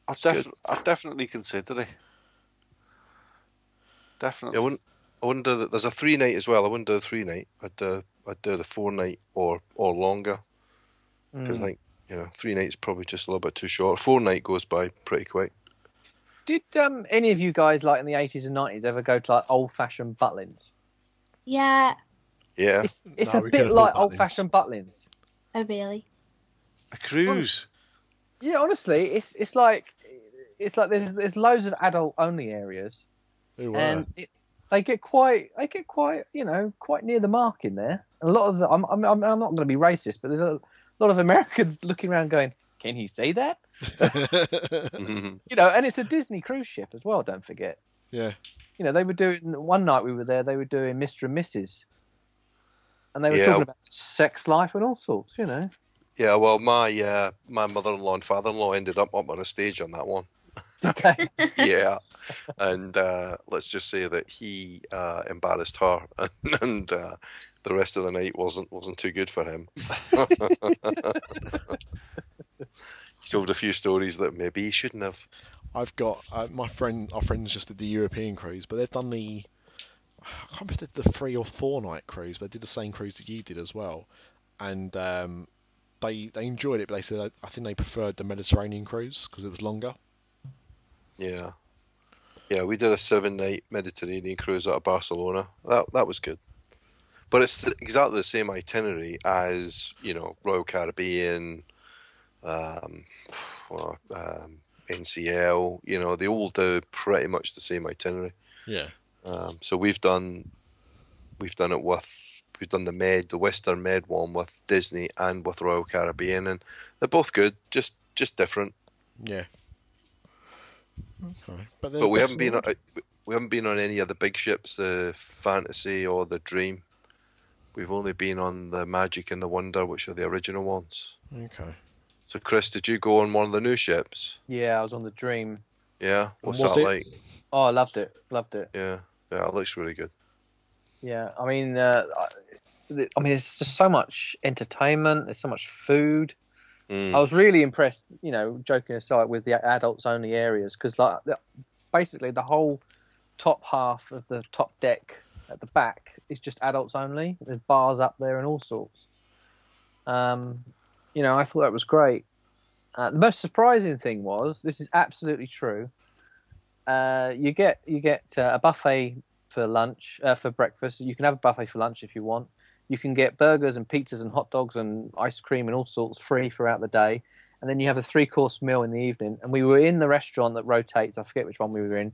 I'd, def- I'd definitely consider it. yeah. I Definitely. wouldn't. I wouldn't do the, There's a three night as well. I wouldn't do the three night. I'd do I'd do the four night or or longer because Mm. I think you know three nights probably just a little bit too short. Four night goes by pretty quick. Did um, any of you guys, like in the 80s and 90s, ever go to like old fashioned Butlins? Yeah, Yeah, It's, it's No, a bit like old fashioned Butlins. Oh really? A cruise. Yeah, honestly, it's it's like it's like there's there's loads of adult only areas, Who were? and it, they get quite they get quite you know quite near the mark in there. And a lot of the I'm I'm, I'm I'm not going to be racist, but there's a lot of Americans looking around going, "Can he say that?" Mm-hmm. You know, and it's a Disney cruise ship as well. Don't forget. yeah. You know, they were doing one night we were there. They were doing Mister and Mrs. And they were Yeah. talking about sex life and all sorts. You know. yeah. Well, my uh, my mother in law and father in law ended up up on a stage on that one. Okay. yeah, and uh, let's just say that he uh, embarrassed her, and, and uh, the rest of the night wasn't wasn't too good for him. he told a few stories that maybe he shouldn't have. I've got uh, my friend. Our friends just did the European cruise, but they've done the. I can't remember if the three or four night cruise, but they did the same cruise that you did as well, and um, they they enjoyed it. But they said I think they preferred the Mediterranean cruise because it was longer. Yeah, yeah. We did a seven night Mediterranean cruise out of Barcelona. That that was good. But it's exactly the same itinerary as you know Royal Caribbean, um, well, um, NCL. You know they all do pretty much the same itinerary. Yeah. Um, so we've done we've done it with we've done the Med, the Western Med one with Disney and with Royal Caribbean, and they're both good, just just different. Yeah. Okay. But, But we haven't been on, we haven't been on any of the big ships, the Fantasy or the Dream. We've only been on the Magic and the Wonder, which are the original ones. Okay. So, Chris, did you go on one of the new ships? Yeah, I was on the Dream. Yeah. What's Was that it? like? Oh, I loved it. Loved it. Yeah. Yeah, it looks really good. Yeah, I mean, uh, I I mean, it's just so much entertainment. There's so much food. Mm. I was really impressed, you know, joking aside, with the adults only areas because, like, basically the whole top half of the top deck at the back is just adults only. There's bars up there and all sorts. Um, you know, I thought that was great. Uh, the most surprising thing was this is absolutely true. Uh, you get you get uh, a buffet for lunch uh, for breakfast. You can have a buffet for lunch if you want. You can get burgers and pizzas and hot dogs and ice cream and all sorts free throughout the day. And then you have a three course meal in the evening. And we were in the restaurant that rotates. I forget which one we were in.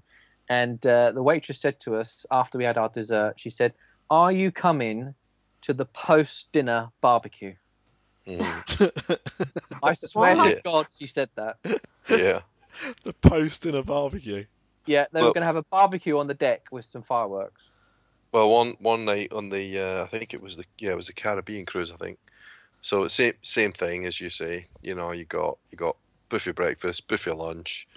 And uh, the waitress said to us after we had our dessert, she said, "Are you coming to the post dinner barbecue?" Mm. I swear What? to God, she said that. yeah. the post in a barbecue. Yeah, they were going to have a barbecue on the deck with some fireworks. Well, one one night on the uh, I think it was the yeah it was the Caribbean cruise I think. So same same thing as you say. You know, you got you got buffet breakfast, buffet lunch,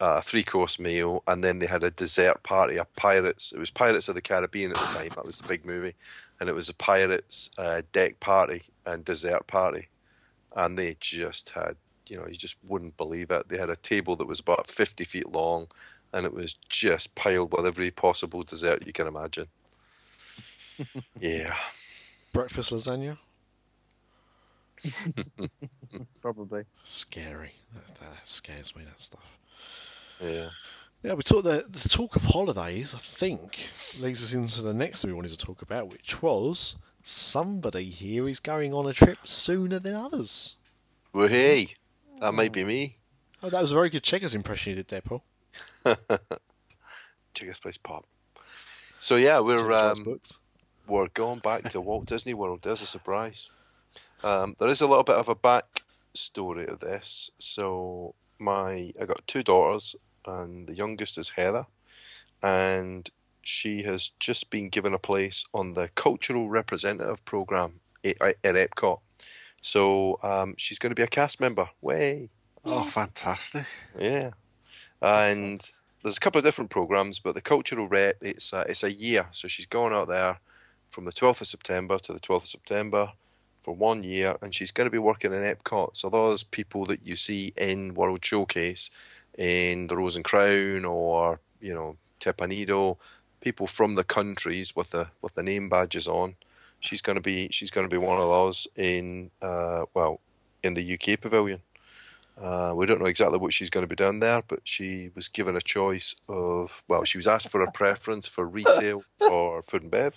uh, three course meal, and then they had a dessert party. A pirates. It was Pirates of the Caribbean at the time. That was the big movie, and it was a pirates uh, deck party and dessert party, and they just had you know you just wouldn't believe it. They had a table that was about fifty feet long, and it was just piled with every possible dessert you can imagine. yeah. Breakfast lasagna. Probably. Scary. That, that scares me. That stuff. Yeah. Yeah, we talked the the talk of holidays. I think leads us into the next thing we wanted to talk about, which was somebody here is going on a trip sooner than others. Well, hey, that might oh. be me. Oh, that was a very good Checkers impression you did there, Paul. Checkers Place Pop. So yeah, we're um, we're going back to Walt Disney World. There's a surprise. Um, there is a little bit of a back story of this. So my I got two daughters, and the youngest is Heather, and she has just been given a place on the cultural representative program at, at Epcot. So um, she's going to be a cast member. Way. Oh, fantastic. Yeah, and there's a couple of different programs, but the cultural rep it's a, it's a year, so she's going out there from the 12th of September to the 12th of September for one year, and she's going to be working in Epcot. So those people that you see in World Showcase, in the Rose and Crown, or you know Teppan Edo, people from the countries with the with the name badges on. She's going to be she's going to be one of those in uh, well in the UK pavilion. Uh, we don't know exactly what she's going to be doing there, but she was given a choice of, well, she was asked for a preference for retail or food and bev.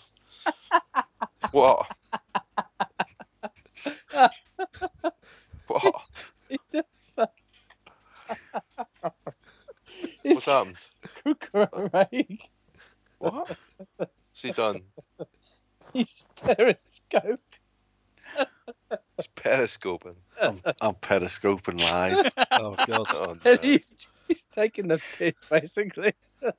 What? what? What's happened? Craig, What? What's he done? he's periscope. It's periscoping. I'm, I'm periscoping live. Oh God. Oh, no. he's, he's taking the piss, basically.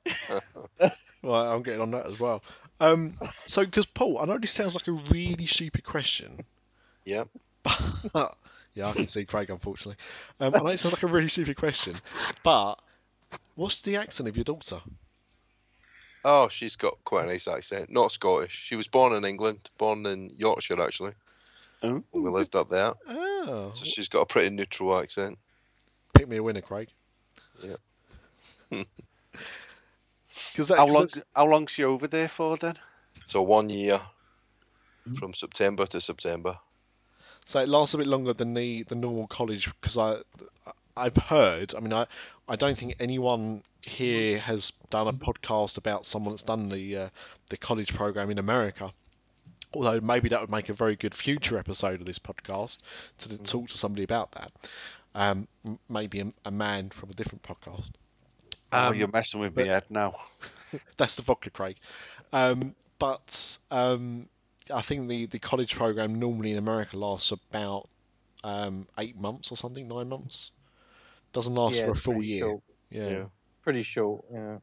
Right, I'm getting on that as well. Um, so because Paul, I know this sounds like a really stupid question, Yeah. but yeah, I can see Craig unfortunately. Um, I know it sounds like a really stupid question, but what's the accent of your daughter? Oh, she's got quite a nice accent. Not Scottish. She was born in England, born in Yorkshire actually. Oh. We lived up there, Oh, so she's got a pretty neutral accent. pick me a winner, Craig. Yeah. that- How long? that's- How long's she over there for then? So one year from September to September. So it lasts a bit longer than the, the normal college because I I've heard. I mean, I I don't think anyone here has done a podcast about someone that's done the uh, the college program in America. Although maybe that would make a very good future episode of this podcast to, to talk to somebody about that. Um, maybe a, a man from a different podcast. oh, Um, you're messing with me head now. That's the vodka, Craig. Um, but um, I think the, the college program normally in America lasts about um, eight months or something, nine months. Doesn't last Yeah, for a full year. short. Yeah. Yeah. Pretty short. Yeah.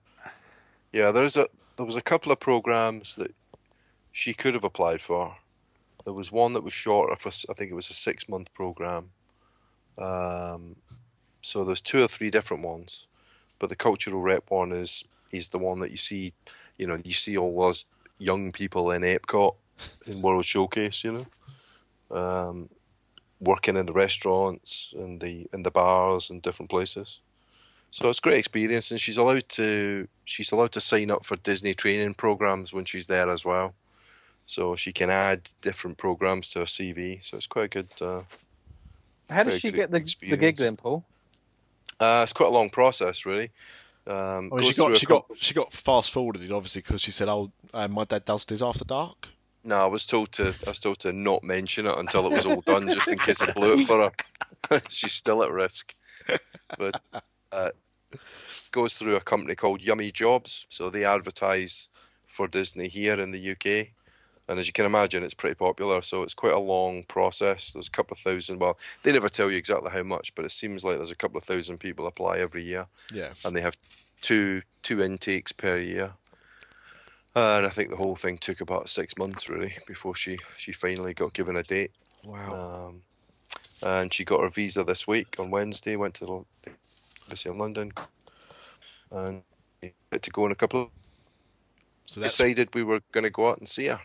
Yeah, there's a there was a couple of programs that she could have applied for. There was one that was shorter for I think it was a six month program. Um, so there's two or three different ones, but the cultural rep one is is the one that you see, you know, you see all those young people in Epcot in World Showcase, you know, um, working in the restaurants and the in the bars and different places. So it's a great experience, and she's allowed to she's allowed to sign up for Disney training programs when she's there as well. So she can add different programs to her CV. So it's quite a good. Uh, How does she get the, the gig then, Paul? uh, it's quite a long process, really. Um, I mean, she got she cou- got she got fast forwarded obviously because she said, "Oh, uh, my dad does this after dark." No, I was told to I was told to not mention it until it was all done, just in case I blew it for her. She's still at risk, but uh, goes through a company called Yummy Jobs. So they advertise for Disney here in the UK, and as you can imagine, it's pretty popular. So it's quite a long process. There's a couple of thousand. Well, they never tell you exactly how much, but it seems like there's a couple of thousand people apply every year Yeah. and they have two two intakes per year. Uh, and I think the whole thing took about six months really before she she finally got given a date. Wow. Um, and she got her visa this week on Wednesday. Went to the embassy in London, and had to go in a couple. Of, So decided we were going to go out and see her.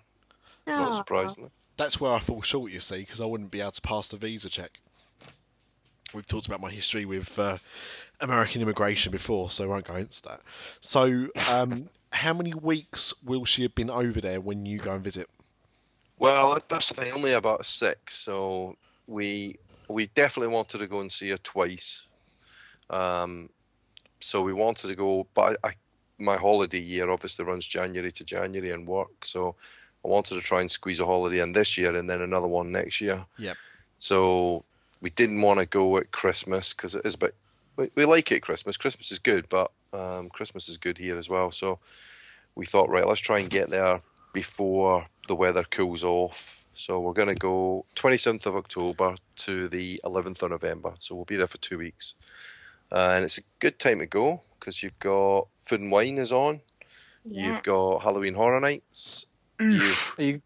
Not Aw. surprisingly. that's where I fall short, you see, because I wouldn't be able to pass the visa check. We've talked about my history with uh, American immigration before, so I won't go into that. So, um, how many weeks will she have been over there when you go and visit? Well, that's the thing. Only about six, so we we definitely wanted to go and see her twice. Um, so we wanted to go, but I, I, my holiday year obviously runs January to January and work, so I wanted to try and squeeze a holiday in this year and then another one next year. Yep. So we didn't want to go at Christmas because it is a bit. We, we like it Christmas. Christmas is good, but um, Christmas is good here as well. So we thought, right, let's try and get there before the weather cools off. So we're going to go 27th of October to the 11th of November. So we'll be there for two weeks. Uh, and it's a good time to go because you've got Food and Wine is on. Yeah. You've got Halloween Horror Nights. You, Are you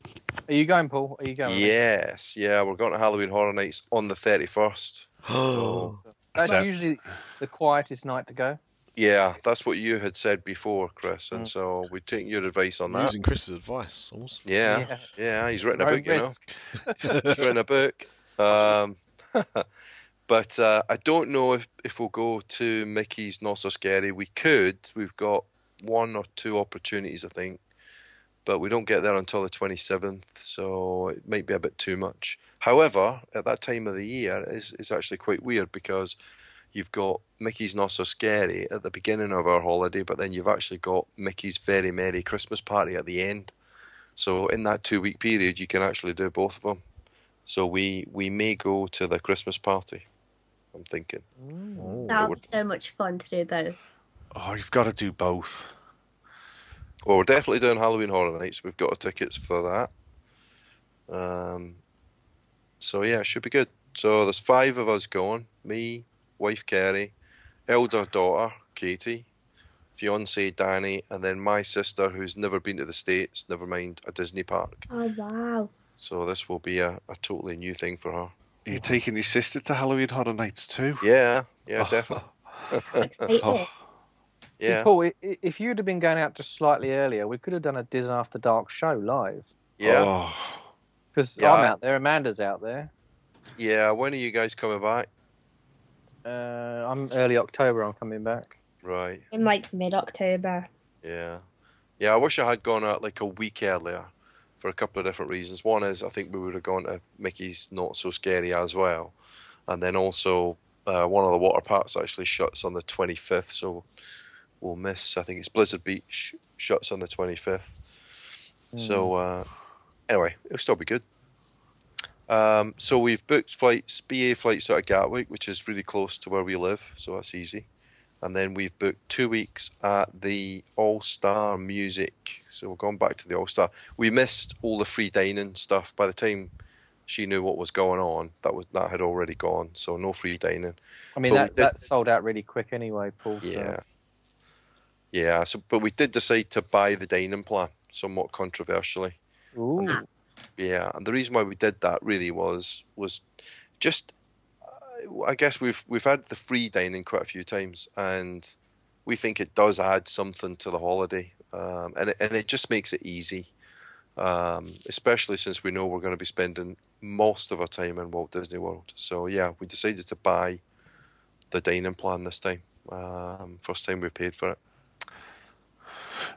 are you going, Paul? Are you going? yes, yeah, we're going to Halloween Horror Nights on the 31st. So, That's So- usually the quietest night to go. yeah, that's what you had said before, Chris. And Mm. so we take your advice on that. Using Chris's advice. Awesome. Yeah, yeah, he's written a No book, you know. risk. He's written a book. Um, but uh, I don't know if, if we'll go to Mickey's Not So Scary. We could. We've got one or two opportunities, I think. But we don't get there until the 27th, so it might be a bit too much. However, at that time of the year, it's, it's actually quite weird because you've got Mickey's Not So Scary at the beginning of our holiday, but then you've actually got Mickey's Very Merry Christmas Party at the end. So in that two week period, you can actually do both of them. So we we may go to the Christmas party. I'm thinking. Mm. Oh. That would be so much fun to do both. Oh, you've got to do both. Well, we're definitely doing Halloween Horror Nights. We've got our tickets for that. Um, so yeah, it should be good. So there's five of us going. Me, wife Kerry, elder daughter Katie, fiance Danny, and then my sister who's never been to the States, never mind a Disney park. Oh wow. So this will be a, a totally new thing for her. Are You're taking your sister to Halloween Horror Nights too? Yeah, yeah, definitely. Excited. Oh, Yeah, Paul, i- i- if you'd have been going out just slightly earlier, we could have done a Dis After Dark show live. yeah, Oh, Because Yeah, I'm I- out there, Amanda's out there. yeah. When are you guys coming back? Uh, I'm early October. I'm coming back. Right. In like mid October. Yeah. Yeah, I wish I had gone out like a week earlier for a couple of different reasons. One is I think we would have gone to Mickey's Not So Scary as well. And then also, uh, one of the water parks actually shuts on the 25th, so we'll miss, I think it's Blizzard Beach shuts on the 25th. So, uh, anyway, it'll still be good. Um, so we've booked flights, BA flights out of Gatwick, which is really close to where we live, so that's easy and then we've booked two weeks at the All Star Music. So we're going back to the All Star. We missed all the free dining stuff. By the time she knew what was going on, that was that had already gone. So no free dining. I mean, But that, that sold out really quick anyway, Paul. so- Yeah. So, but we did decide to buy the dining plan, somewhat controversially. Ooh. Yeah, and the reason why we did that really was was just uh, I guess we've we've had the free dining quite a few times, and we think it does add something to the holiday, um, and it, and it just makes it easy, um, especially since we know we're going to be spending most of our time in Walt Disney World. So yeah, we decided to buy the dining plan this time. Um, first time we've paid for it.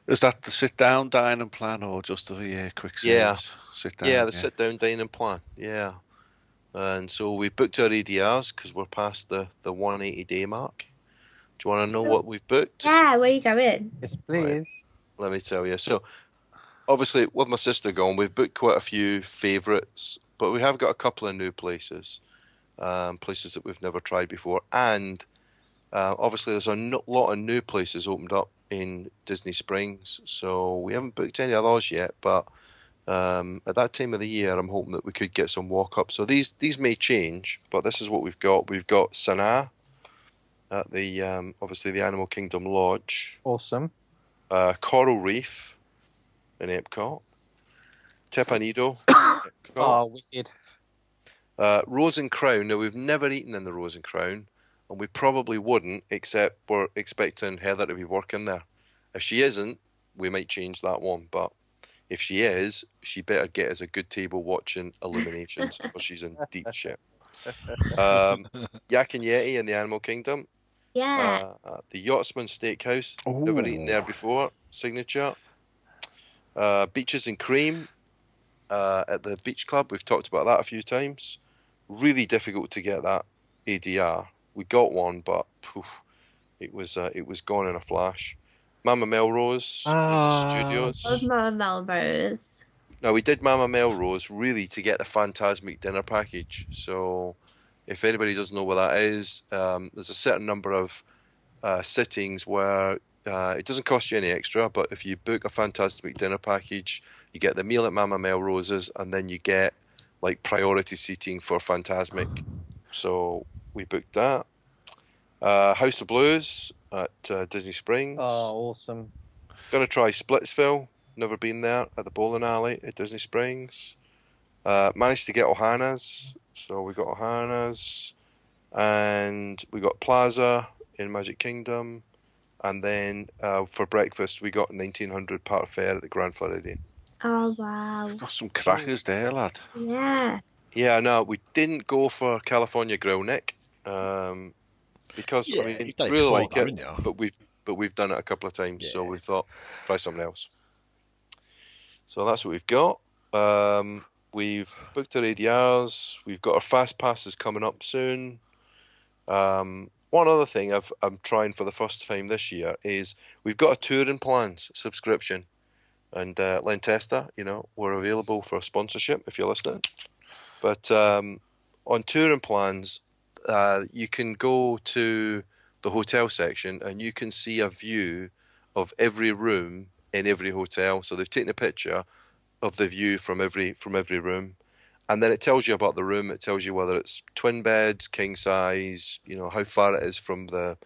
Is that the sit down dine, and plan or just the uh, quick Yeah. Sit down. Yeah, the sit down dine, and plan. Yeah. And so we booked our ADRs because we're past the, the 180 day mark. Do you want to know what we've booked? Yeah, where you going? Yes, please. Let me tell you. So, obviously, with my sister gone, we've booked quite a few favourites, but we have got a couple of new places, um, places that we've never tried before. And uh, obviously, there's a lot of new places opened up in Disney Springs. So, we haven't booked any of those yet, but um, at that time of the year, I'm hoping that we could get some walk up. So, these, these may change, but this is what we've got. We've got Sanaa at the um, obviously the Animal Kingdom Lodge Awesome. uh, Coral Reef in Epcot, Teppan Edo, Epcot, Oh, wicked. uh, Rose and Crown. Now we've never eaten in the Rose and Crown, and we probably wouldn't, except we're expecting Heather to be working there. If she isn't, we might change that one. But if she is, she better get us a good table watching Illuminations, or she's in deep shit. Um, Yak and Yeti in the Animal Kingdom. Yeah. Uh, at the Yachtsman Steakhouse. Oh. Never eaten there before. Signature. Uh, Beaches and Cream uh, at the Beach Club. We've talked about that a few times. Really difficult to get that ADR. We got one, but poof, it was uh, it was gone in a flash. Mama Melrose Ah. Studios. Love Mama Melrose. Now we did Mama Melrose really to get the Fantasmic dinner package. So, if anybody doesn't know what that is, um, there's a certain number of uh, sittings where uh, it doesn't cost you any extra, but if you book a Fantasmic dinner package, you get the meal at Mama Melrose's, and then you get like priority seating for Fantasmic. So we booked that. Uh, House of Blues at uh, Disney Springs. Oh, awesome. Gonna try Splitsville. Never been there at the bowling alley at Disney Springs. Uh, managed to get Ohana's, so we got Ohana's, and we got Plaza in Magic Kingdom, and then uh, for breakfast we got 1900 Park Fare at the Grand Floridian. Oh wow. Got some crackers there, lad. Yeah. Yeah, no, we didn't go for California Grill, Nick, um, because Yeah, I mean, really like it, but we've but we've done it a couple of times, so we thought try something else. So that's what we've got. Um, we've booked our ADRs. We've got our fast passes coming up soon. Um, one other thing I've, I'm trying for the first time this year is we've got a touring plans subscription, and uh, Len Testa, you know, we're available for sponsorship if you're listening. But um, on touring plans, uh, you can go to the hotel section and you can see a view of every room in every hotel. So they've taken a picture of the view from every from every room, and then it tells you about the room. It tells you whether it's twin beds, king size, you know how far it is from the,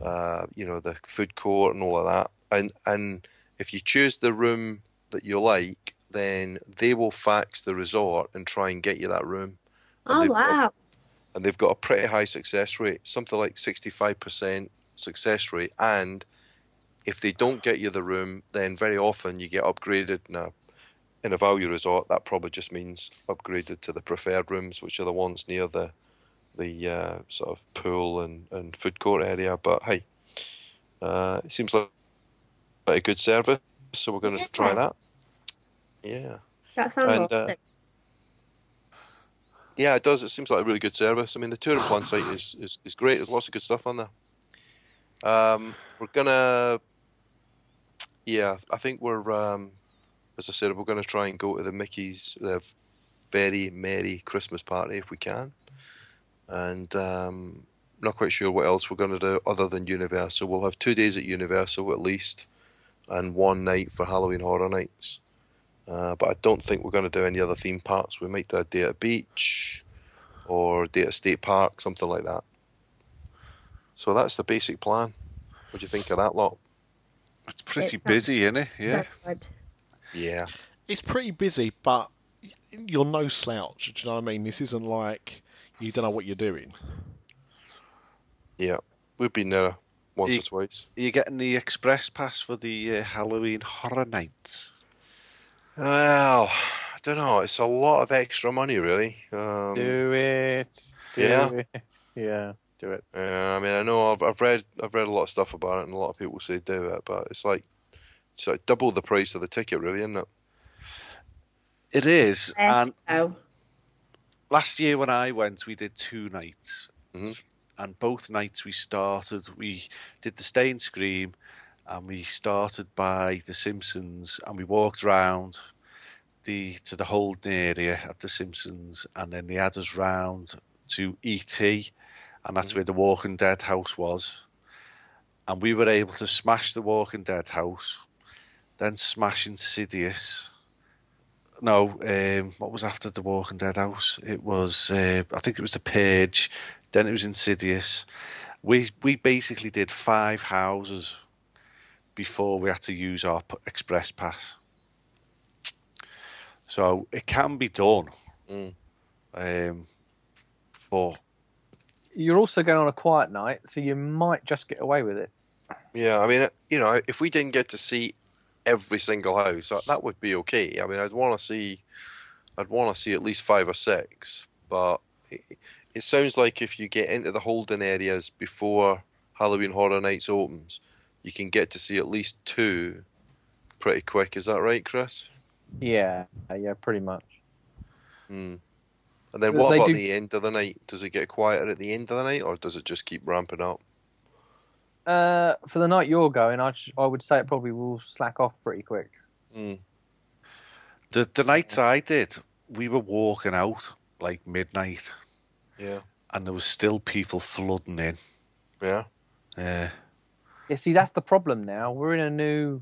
uh, you know the food court and all of that. And and if you choose the room that you like, then they will fax the resort and try and get you that room. And Oh wow. And they've got a pretty high success rate, something like 65% success rate. And If they don't get you the room, then very often you get upgraded in a in a value resort. That probably just means upgraded to the preferred rooms, which are the ones near the the uh, sort of pool and, and food court area. But hey, uh, it seems like a good service, so we're going to try that. Yeah. That sounds And, awesome. uh, Yeah, it does. It seems like a really good service. I mean, the touring plan site is, is, is great. There's lots of good stuff on there. Um, we're gonna, yeah, I think we're, um, as I said, we're gonna try and go to the Mickey's, the very merry Christmas party if we can, and um, not quite sure what else we're gonna do other than Universal. We'll have two days at Universal at least, and one night for Halloween Horror Nights. Uh, but I don't think we're going to do any other theme parks. We might do a day at a beach or a day at a state park, something like that. So that's the basic plan. What do you think of that lot? It's pretty It busy, isn't it? Yeah. So good. Yeah. It's pretty busy, but you're no slouch. Do you know what I mean? This isn't like you don't know what you're doing. Yeah. We've been there once You- or twice. Are you getting the express pass for the uh, Halloween Horror Nights? Well, I don't know. It's a lot of extra money, really. Um, Do it. Do yeah. it. Yeah, do it. uh, I mean, I know I've, I've read I've read a lot of stuff about it, and a lot of people say do it, but it's like it's like double the price of the ticket, really, isn't it? It is, Yeah. and Oh, last year when I went, we did two nights, Mhm. and both nights we started. We did the Stay and Scream, and we started by The Simpsons, and we walked round the to the holding area at The Simpsons, and then they had us round to ET, and that's where the Walking Dead house was, and we were able to smash the Walking Dead house, then smash Insidious. No, um, what was after the Walking Dead house? It was, uh, I think it was the Page. Then it was Insidious. We we basically did five houses before we had to use our p- express pass. So it can be done. Mm. Um, but You're also going on a quiet night, so you might just get away with it. Yeah, I mean, you know, if we didn't get to see every single house, that, that would be okay. I mean, I'd want to see, I'd want to see at least five or six. But it, it sounds like if you get into the holding areas before Halloween Horror Nights opens, you can get to see at least two pretty quick. Is that right, Chris? Yeah, yeah, pretty much. Hmm. And then They what about do- the end of the night? Does it get quieter at the end of the night, or does it just keep ramping up? Uh, for the night you're going, I I would say it probably will slack off pretty quick. Hmm. the the nights I did, we were walking out like midnight, Yeah. and there was still people flooding in. Yeah. Uh, Yeah, see, that's the problem now. We're in a new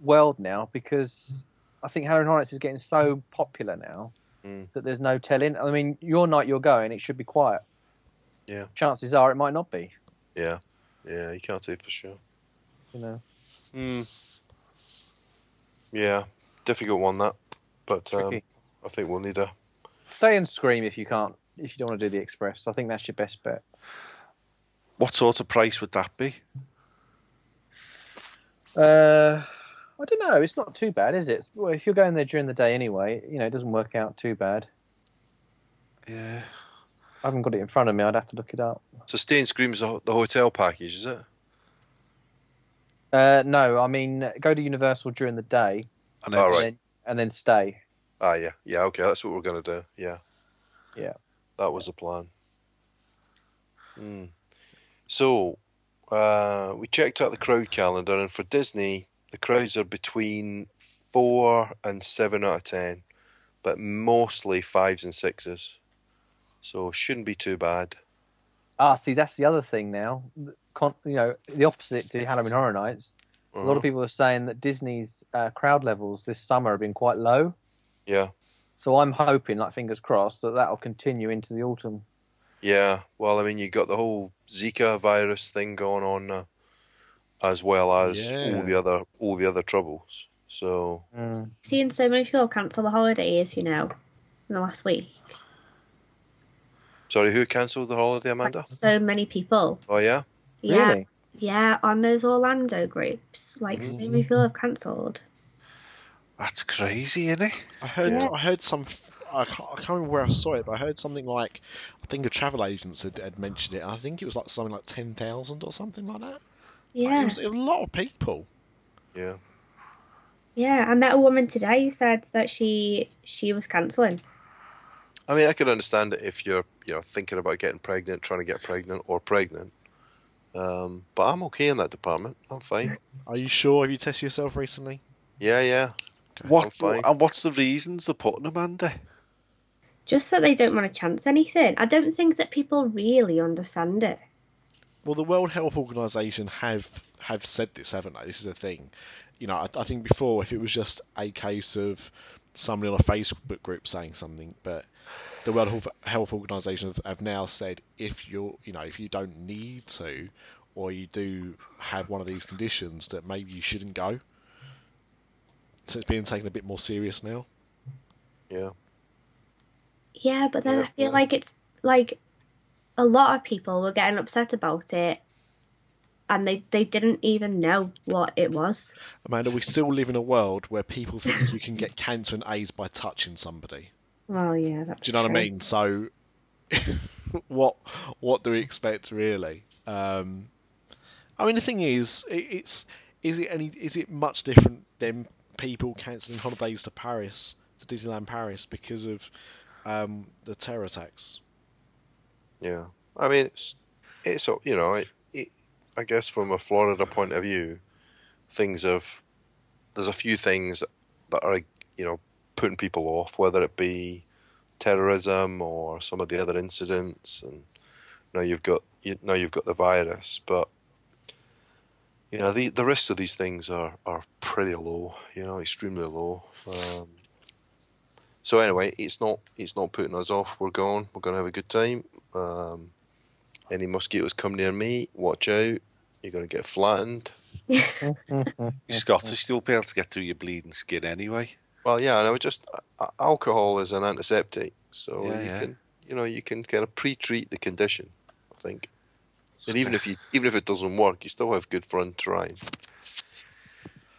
world now because I think Horror Nights is getting so popular now Mm. that there's no telling. I mean, your night you're going, it should be quiet. Yeah. Chances are it might not be. Yeah. Yeah. You can't say for sure. You know, Hmm. Yeah, difficult one that, but um. I think we'll need a. Stay and scream if you can't. If you don't want to do the express, I think that's your best bet. what sort of price would that be? Uh, I don't know. It's not too bad, is it? Well, if you're going there during the day anyway, you know, it doesn't work out too bad. Yeah. I haven't got it in front of me. I'd have to look it up. So Stay and Scream's the the hotel package, is it? Uh, no, I mean, go to Universal during the day And then, All and, right. then, and then stay. Ah, yeah, yeah. Okay, that's what we're gonna do. Yeah. Yeah. That was the plan. Hmm. So, uh, we checked out the crowd calendar, and for Disney, the crowds are between four and seven out of ten, but mostly fives and sixes. So shouldn't be too bad. Ah, see, that's the other thing now. Con- you know, the opposite to Halloween Horror Nights. A lot Uh-huh. of people are saying that Disney's uh, crowd levels this summer have been quite low. Yeah. So I'm hoping, like fingers crossed, that that'll continue into the autumn. Yeah, well, I mean, you got the whole Zika virus thing going on now, as well as Yeah. all the other all the other troubles. So seeing so many people cancel the holidays, you know, in the last week. sorry, who cancelled the holiday, Like, Amanda? so many people. Oh yeah, Yeah. Really? Yeah, on those Orlando groups, like Mm. so many people have cancelled. That's crazy, isn't it? I heard Yeah. I heard some f- I can't, I can't remember where I saw it, but I heard something like I think a travel agent had, had mentioned it. I think it was like something like ten thousand or something like that. It Yeah, was, it was a lot of people. Yeah. yeah. I met a woman today who said that she she was cancelling. I mean, I could understand it if you're, you know, thinking about getting pregnant, trying to get pregnant, or pregnant. Um, but I'm okay in that department. I'm fine. Are you sure? Have you tested yourself recently? Yeah, yeah. What and what's the reasons they're putting them under? Just that they don't want to chance anything. I don't think that people really understand it. Well, the World Health Organization have have said this, haven't they? This is a thing. You know, I, I think before if it was just a case of somebody on a Facebook group saying something, but the World Health- Health Organization have, have now said if you're, you know, if you don't need to, or you do have one of these conditions, that maybe you shouldn't go. So it's being taken a bit more serious now. Yeah. Yeah, but then Yeah, I feel yeah. like it's like a lot of people were getting upset about it and they, they didn't even know what it was. Amanda, we still live in a world where people think you can get cancer and AIDS by touching somebody. Well, yeah, that's Do you know what I mean? So, what what do we expect really? Um, I mean, the thing is, it, it's is it any is it much different than people cancelling holidays to Paris to Disneyland Paris because of um, the terror attacks? Yeah, I mean, it's it's you know, it, it, I guess from a Florida point of view, things have there's a few things that are you know putting people off, whether it be terrorism or some of the other incidents, and now you've got you, now you've got the virus, but you know the the risks of these things are are pretty low, you know, extremely low. Um, so anyway, it's not it's not putting us off. We're going. We're going to have a good time. Um, any mosquitoes come near me, watch out. You're going to get flattened. You're Scottish, you'll be able to get through your bleeding skin anyway. Well, yeah, and I would just uh, alcohol is an antiseptic, so Yeah, you yeah. can you know you can kind of pre-treat the condition. I think, and even if you even if it doesn't work, you still have good fun trying.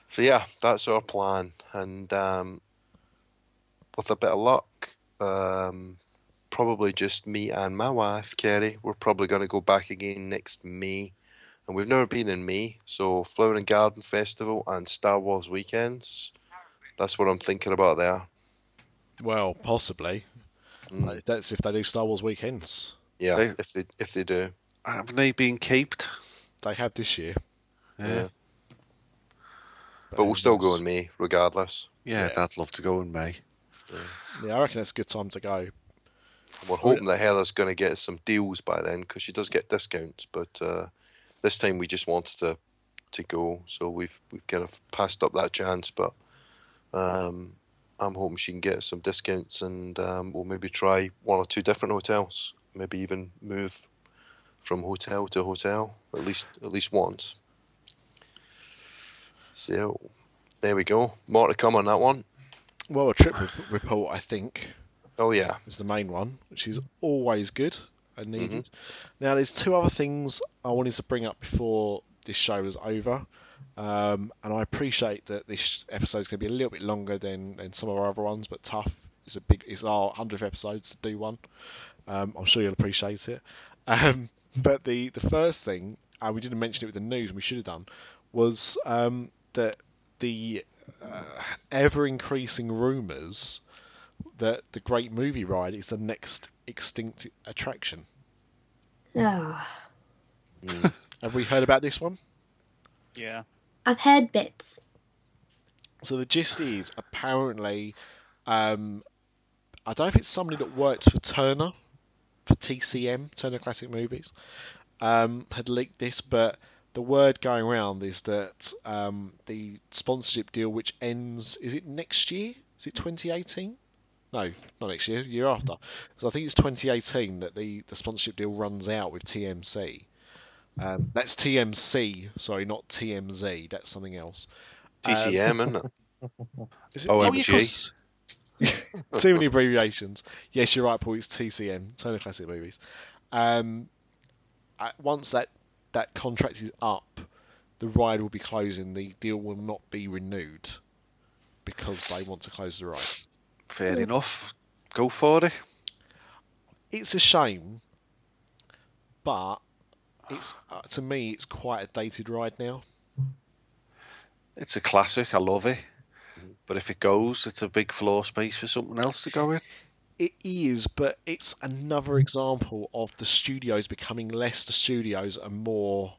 So yeah, that's our plan, and um, with a bit of luck, um, probably just me and my wife, Kerry. We're probably going to go back again next May, and we've never been in May, so Flower and Garden Festival and Star Wars weekends. That's what I'm thinking about there. Well, possibly. Mm. That's if they do Star Wars weekends. Yeah, They- if they if they do. Haven't they been caped? They have this year. Yeah. But we'll still go in May regardless. Yeah, Yeah. I'd love to go in May. Yeah, I reckon it's a good time to go. We're hoping that Heather's going to get some deals by then because she does get discounts. But uh, this time we just wanted to to go, so we've we've kind of passed up that chance. But um, I'm hoping she can get some discounts, and um, we'll maybe try one or two different hotels. Maybe even move from hotel to hotel at least at least once. So there we go. More to come on that one. Well, a trip report, I think, Oh yeah. is the main one, which is always good and needed. Mm-hmm. Now, there's two other things I wanted to bring up before this show was over. Um, and I appreciate that this episode is going to be a little bit longer than, than some of our other ones, but tough. It's a big. It's our hundredth episode to do one. Um, I'm sure you'll appreciate it. Um, but the the first thing, and we didn't mention it with the news, and we should have done, was um, that the uh, ever increasing rumours that the Great Movie Ride is the next extinct attraction. Oh, Have we heard about this one? Yeah. I've heard bits. So the gist is apparently, um, I don't know if it's somebody that worked for Turner, for TCM, Turner Classic Movies, um, had leaked this, but the word going around is that um, the sponsorship deal, which ends, is it next year? Is it 2018? No, not next year, year after. So I think it's 2018 that the, the sponsorship deal runs out with TMC. Um, that's TMC, sorry, not TMZ. That's something else. Um, TCM, isn't it? Is it OMG. Too many abbreviations. Yes, you're right, Paul. It's TCM, Turner Classic Movies. Um, uh, once that that contract is up, the ride will be closing. The deal will not be renewed because they want to close the ride. Fair enough. Go for it. It's a shame, but it's uh, to me it's quite a dated ride now. It's a classic. I love it. But if it goes, it's a big floor space for something else to go in. It is, but it's another example of the studios becoming less the studios and more.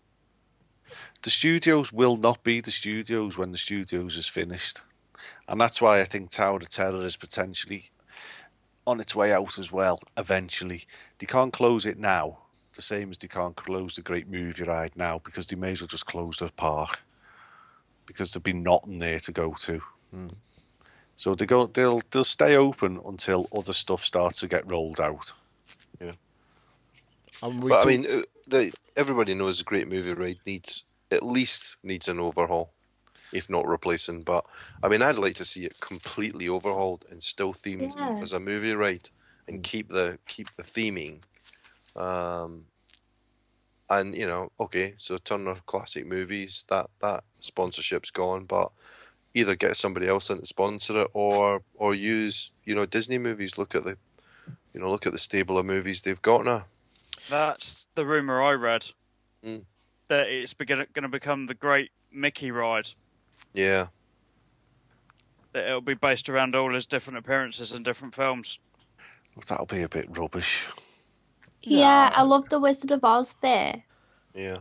The studios will not be the studios when the studios is finished. And that's why I think Tower of Terror is potentially on its way out as well, eventually. They can't close it now, the same as they can't close the Great Movie Ride now, because they may as well just close the park. Because there'll be nothing there to go to. Hmm. So they go, they'll they'll stay open until other stuff starts to get rolled out. And we But I mean, uh, the, everybody knows a great movie ride needs at least needs an overhaul, if not replacing. But I mean, I'd like to see it completely overhauled and still themed Yeah. as a movie ride, and keep the keep the theming. Um, and you know, okay, so Turner Classic Movies that that sponsorship's gone, but either get somebody else in to sponsor it, or or use you know Disney movies. Look at the you know look at the stable of movies they've got now. That's the rumor I read. Mm. That it's going to become the Great Mickey Ride. Yeah. That it'll be based around all his different appearances in different films. That'll be a bit rubbish. Yeah, I love the Wizard of Oz bit. Yeah.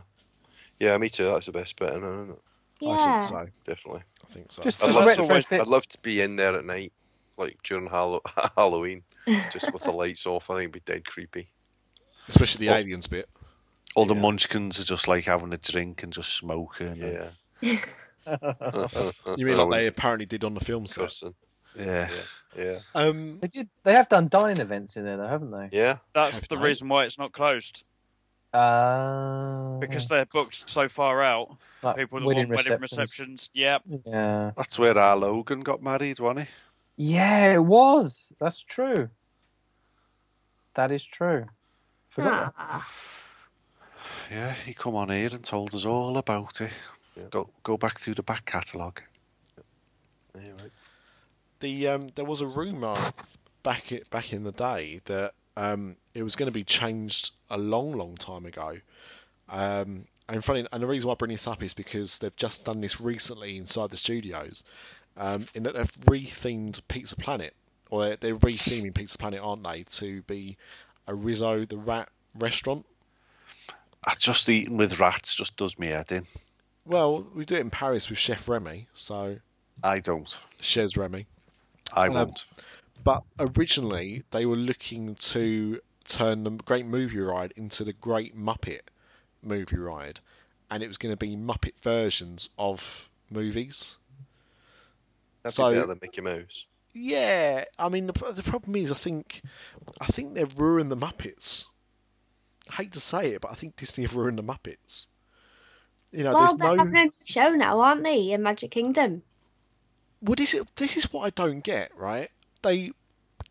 Yeah, me too. That's the best bit, in it, isn't it? Yeah. I think so. Definitely. I think so. Just I'd for the love, to, retrofit. I'd love to be in there at night, like during Hallow- Halloween, just with the lights off. I think it'd be dead creepy. Especially the Well- aliens bit. All the munchkins are just like having a drink and just smoking. and- Yeah. You mean like they apparently did on the film set? Person. yeah. Yeah. Um, They did. They have done dining events in there, though, haven't they? Yeah. That's the reason why it's not closed Uh, because they're booked so far out. like People that wedding want wedding receptions. receptions. Yep. Yeah. That's where our Logan got married, wasn't he? Yeah, it was. That's true. That is true. Forgot. Ah. Yeah, he come on here and told us all about it. Yeah. Go go back through the back catalogue. Yeah, right. the um, there was a rumor back it back in the day that um, it was going to be changed a long, long time ago. Um, and funny, and the reason why I bring this up is because they've just done this recently inside the studios, um, in that they've rethemed Pizza Planet, or they're, they're retheming Pizza Planet, aren't they, to be a Rizzo the Rat restaurant. I just eating with rats just does me head in. Well, we do it in Paris with Chef Remy, so I don't. Chef Remy. I Um, won't. But originally, they were looking to turn the Great Movie Ride into the Great Muppet Movie Ride, and it was going to be Muppet versions of movies. That'd So- be better than Mickey Mouse. Yeah, I mean the, the problem is, I think, I think they've ruined the Muppets. I hate to say it, but I think Disney have ruined the Muppets. You know, Well, they're no. having a show now, aren't they? In Magic Kingdom. Well, this is this is what I don't get, right? They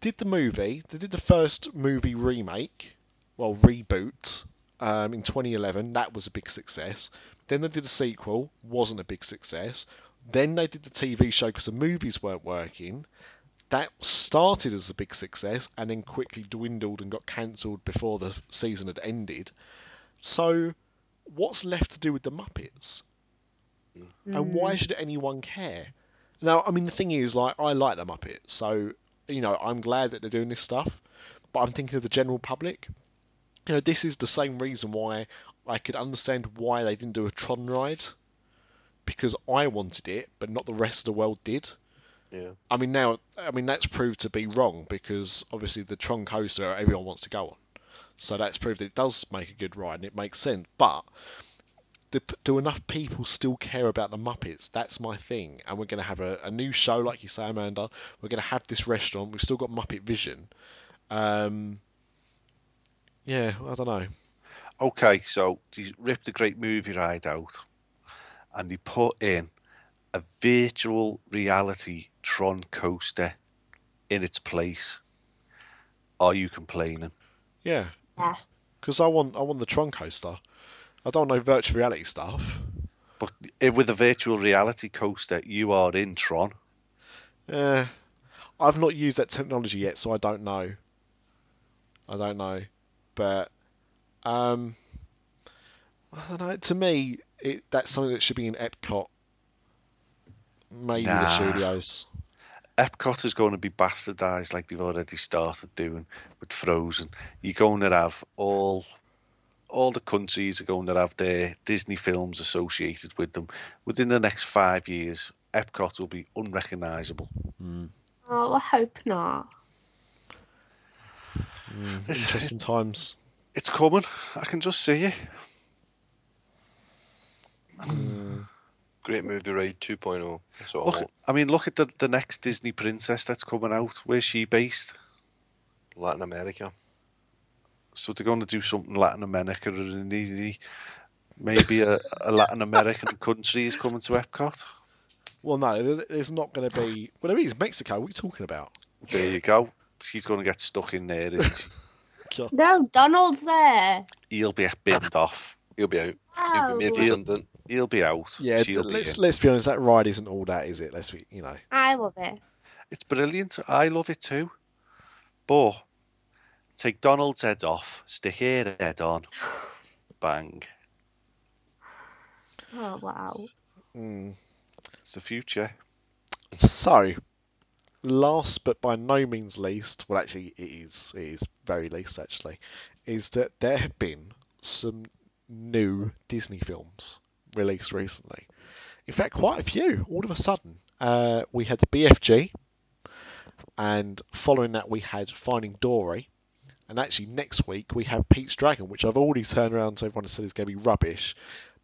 did the movie, they did the first movie remake, well reboot, um, in 2011. That was a big success. Then they did a sequel, wasn't a big success. Then they did the TV show because the movies weren't working. That started as a big success and then quickly dwindled and got cancelled before the season had ended. So, what's left to do with the Muppets? And why should anyone care? Now, I mean, the thing is, like, I like the Muppets, so you know, I'm glad that they're doing this stuff. But I'm thinking of the general public. You know, this is the same reason why I could understand why they didn't do a Tron ride, because I wanted it, but not the rest of the world did. Yeah. I mean, now, I mean, that's proved to be wrong because obviously the Tron coaster everyone wants to go on. So that's proved it does make a good ride and it makes sense. But do, do enough people still care about the Muppets? That's my thing. And we're going to have a, a new show, like you say, Amanda. We're going to have this restaurant. We've still got Muppet Vision. Um, yeah, I don't know. Okay, so they ripped the great movie ride out and they put in a virtual reality Tron coaster in its place. Are you complaining? Yeah, Yeah. because I want I want the Tron coaster. I don't know virtual reality stuff. But eh, with a virtual reality coaster, you are in Tron. Uh, I've not used that technology yet, so I don't know. I don't know, but um, I don't know. To me, it, that's something that should be in Epcot, maybe Nah. the studios. Epcot is going to be bastardized like they've already started doing with Frozen. You're going to have all all the countries are going to have their Disney films associated with them. Within the next five years, Epcot will be unrecognisable. Mm. Oh, I hope not. Mm. Interesting times. It's coming. I can just see it. Mm. Great movie ride 2.0. That's what I Look. I mean, look at the the next Disney princess that's coming out. Where's she based? Latin America. So they're going to do something Latin America, and maybe maybe a, a Latin American country is coming to Epcot. Well, no, there- there's not going to be. Well, there is Mexico. What are you talking about? There you go. She's going to get stuck in there. Isn't she? No, Donald's there. He'll be binned off. He'll be out. Oh, He'll be made He'll- redundant. He'll be out. Yeah, She'll let's in. let's be honest. That ride isn't all that, is it? Let's be, you know. I love it. It's brilliant. I love it too. But take Donald's head off, stick her head on, bang. Oh wow. Mm. It's the future. So, last but by no means least, well, actually, it is, it is very least actually, is that there have been some new Disney films released recently. In fact, quite a few. All of a sudden, uh, we had the BFG, and following that, we had Finding Dory. And actually, next week we have Pete's Dragon, which I've already turned around to everyone and said is going to be rubbish,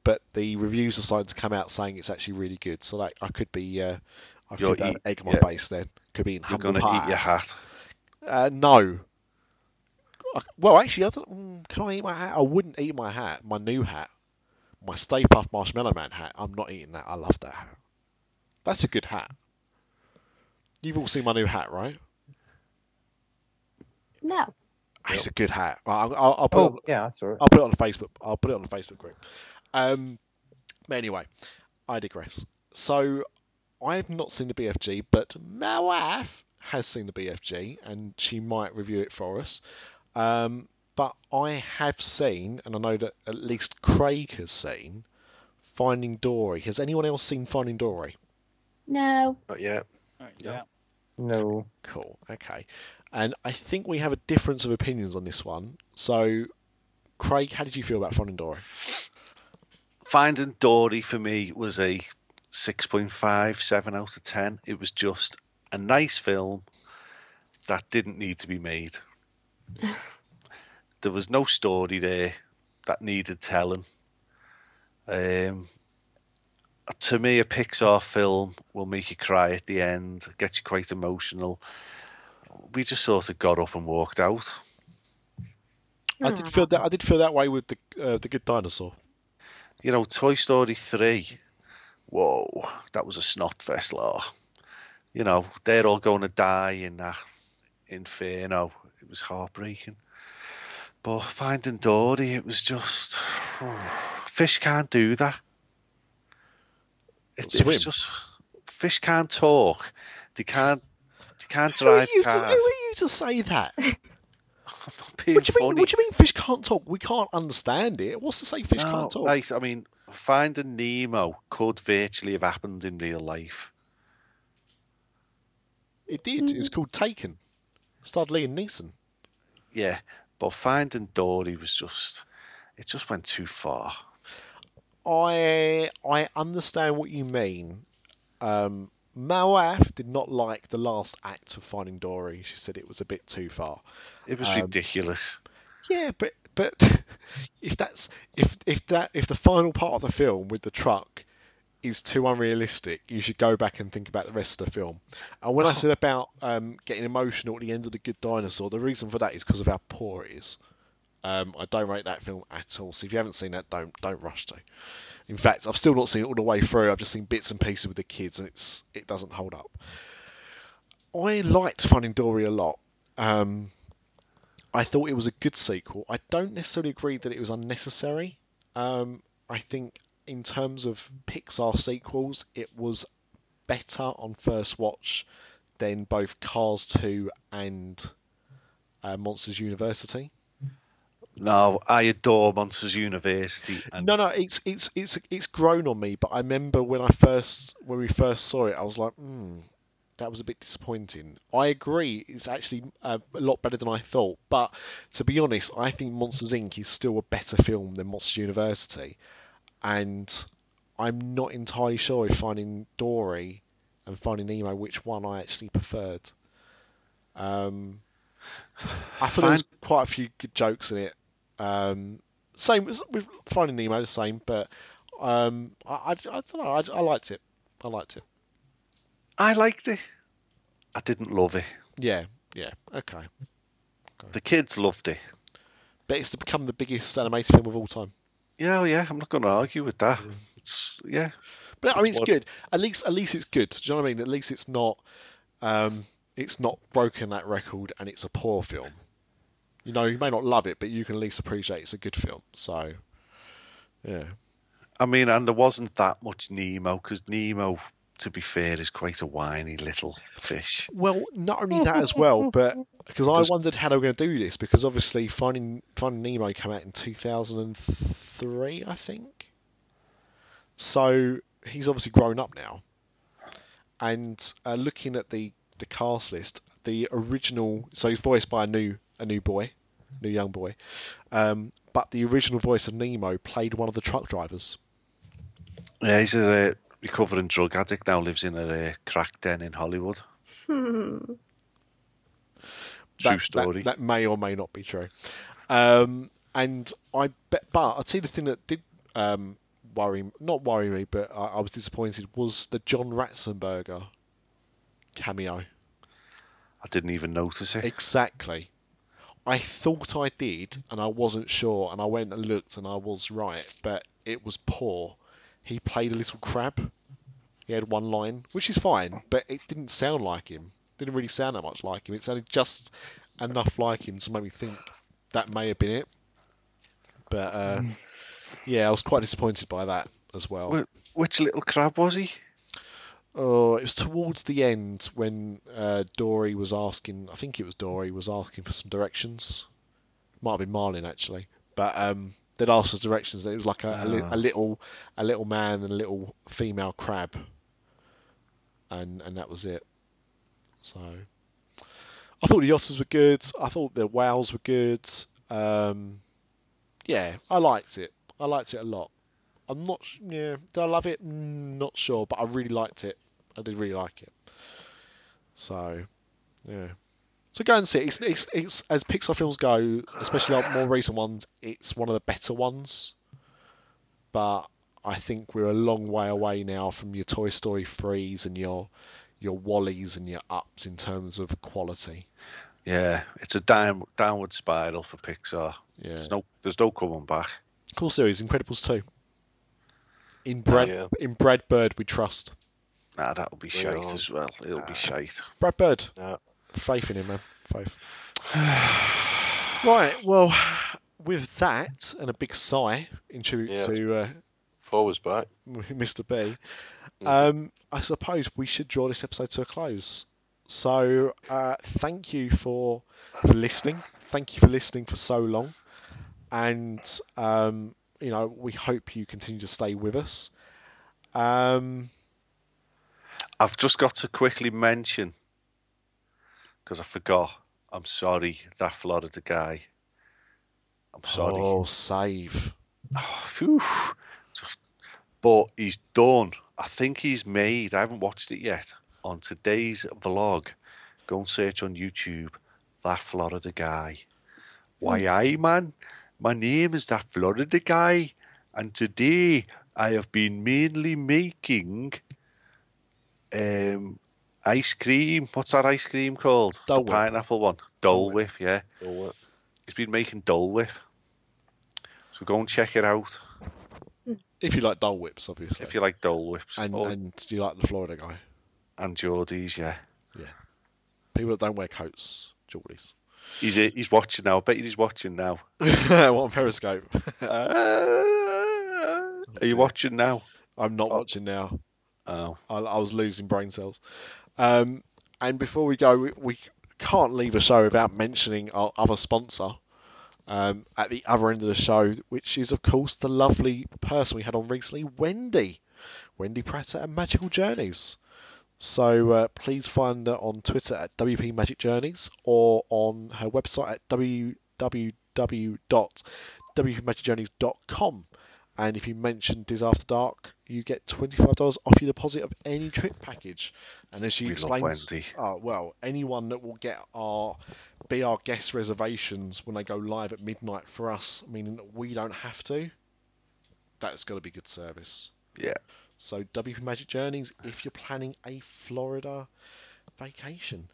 but the reviews are starting to come out saying it's actually really good. So like, I could be, uh, I You're could have eat- egg on my yeah. face then. Could be in You're going to eat your hat. Uh, no. Well, actually, I don't, mm, can I eat my hat? I wouldn't eat my hat, my new hat, my Stay Puft Marshmallow Man hat. I'm not eating that. I love that hat. That's a good hat. You've all seen my new hat, right? No. It's a good hat. I'll, I'll, I'll put it on, Oh, yeah, I saw it. I'll put it on Facebook. I'll put it on the Facebook group. Um, but anyway, I digress. So I've not seen the BFG, but my wife has seen the BFG, and she might review it for us. Um, but I have seen, and I know that at least Craig has seen, Finding Dory. Has anyone else seen Finding Dory? No. Not yet. Yeah. No. Cool. Okay. And I think we have a difference of opinions on this one. So, Craig, how did you feel about Finding Dory? Finding Dory for me was a 6.5, 7 out of 10. It was just a nice film that didn't need to be made. there was no story there that needed telling. Um, to me, a Pixar film will make you cry at the end, get you quite emotional. We just sort of got up and walked out. I did feel that I did feel that way with the uh, the Good Dinosaur. you know, Toy Story 3, whoa, that was a snot fest, law. You know, they're all going to die in that inferno. It was heartbreaking. But Finding Dory, it was just. fish can't do that. It, it was just. Fish can't talk. They can't. They can't Who are drive you to- cars. who are you to say that? Being What do you mean? What do you mean? Fish can't talk. We can't understand it. What's to say fish No, can't talk? Like, I mean, Finding Nemo could virtually have happened in real life. It did. It was called Taken. Starred Liam Neeson. Yeah, but Finding Dory was just, it just went too far. I I understand what you mean. Um, my wife did not like the last act of Finding Dory. She said it was a bit too far. It was Um, ridiculous. Yeah, but but if that's if if that if the final part of the film with the truck is too unrealistic, you should go back and think about the rest of the film. And when I said about um, getting emotional at the end of the Good Dinosaur, the reason for that is because of how poor it is. Um, I don't rate that film at all. So if you haven't seen that, don't don't rush to. In fact, I've still not seen it all the way through. I've just seen bits and pieces with the kids, and it's it doesn't hold up. I liked Finding Dory a lot. Um, I thought it was a good sequel. I don't necessarily agree that it was unnecessary. Um, I think in terms of Pixar sequels, it was better on first watch than both Cars 2 and uh, Monsters University. No, I adore Monsters University. And No, no, it's it's it's it's grown on me. But I remember when I first when we first saw it, I was like, hmm, that was a bit disappointing. I agree, it's actually uh, a lot better than I thought. But to be honest, I think Monsters Inc. is still a better film than Monsters University, and I'm not entirely sure if Finding Dory and Finding Nemo which one I actually preferred. Um, I thought was quite a few good jokes in it. Um, same with Finding Nemo, the same, but um, I, I, I don't know. I, I liked it. I liked it. I liked it. I didn't love it. Yeah, yeah, okay. The kids loved it. But it's to become the biggest animated film of all time. Yeah, oh yeah, I'm not going to argue with that. It's, yeah. But I mean, it's good. At least, at least it's good. Do you know what I mean? At least it's not, um, it's not broken that record, and it's a poor film. You know, you may not love it, but you can at least appreciate it's a good film. So, yeah. I mean, and there wasn't that much Nemo because Nemo, to be fair, is quite a whiny little fish. Well, not only that as well, but because I wondered how they were going to do this, because obviously Finding Finding Nemo came out in 2003, I think. So he's obviously grown up now, and uh, looking at the the cast list, the original, so he's voiced by a new a new boy, new young boy, um, but the original voice of Nemo played one of the truck drivers. Yeah, he's a uh, recovering drug addict now, lives in a uh, crack den in Hollywood. Hmm. True that, story. That, that may or may not be true. Um, and I bet, but tell you the thing that did um, worry, not worry me, but I, I was disappointed was the John Ratzenberger cameo. I didn't even notice it. Exactly. I thought I did, and I wasn't sure, and I went and looked, and I was right, but it was poor. He played a little crab. He had one line, which is fine, but it didn't sound like him. Didn't really sound that much like him. It sounded just enough like him to make me think that may have been it. But uh, yeah, I was quite disappointed by that as well. Which little crab was he? Oh, it was towards the end when uh, Dory was asking. I think it was Dory was asking for some directions. Might have been Marlin actually, but um, they'd asked for directions. It was like a, a, Ah. a little, a little man and a little female crab, and and that was it. So, I thought the otters were good. I thought the whales were good. Um, yeah, I liked it. I liked it a lot. I'm not. Yeah, did I love it? Mm, Not sure, but I really liked it. I did really like it. So, yeah. So go and see it. It's, it's, it's as Pixar films go, especially our more recent ones. It's one of the better ones. But I think we're a long way away now from your Toy Story threes and your your Wallies and your Ups in terms of quality. Yeah, it's a down, downward spiral for Pixar. Yeah. There's no, there's no coming back. Cool series, Incredibles two. In Brad Yeah. in Brad Bird we trust. Nah, that'll be Bring it shite on. as well. It'll be shite. Brad Bird. Yeah. Faith in him, man. Faith. right. Well, with that and a big sigh in tribute Yeah. to uh, Four was back. Mr. B, Mm. um, I suppose we should draw this episode to a close. So, uh, thank you for listening. Thank you for listening for so long, and um, you know we hope you continue to stay with us. Um, I've just got to quickly mention because I forgot. I'm sorry, that Florida guy. I'm sorry. Oh, save. Phew. Just, but he's done. I think he's made. I haven't watched it yet. On today's vlog, go and search on YouTube. That Florida guy. Why, hmm. I man. My name is that Florida guy, and today I have been mainly making um ice cream. What's that ice cream called? Dole the Whip. pineapple one. Dole Dole Whip. Yeah. All that. He's been making Dole Whip. So go and check it out If you like Dole Whips, obviously. if you like Dole Whips. and, Oh, and you like the Florida guy. and Geordies, yeah. Yeah. People that don't wear coats, Geordies. He's he's watching now. I bet he's watching now. what on Periscope? Uh, Are you watching now? I'm not watching now. Oh, I, I was losing brain cells. Um, and before we go, we, we can't leave a show without mentioning our other sponsor um, at the other end of the show, which is, of course, the lovely person we had on recently, Wendy. Wendy Pratt at Magical Journeys. So uh, please find her on Twitter at WP Magic Journeys or on her website at www.wpmagicjourneys.com. And if you mention Dis After Dark, you get $25 off your deposit of any trip package. And as she We explains, oh, well, anyone that will get our be our guest reservations when they go live at midnight for us, meaning that we don't have to, that's going to be good service. yeah. So WP Magic Journeys, if you're planning a Florida vacation,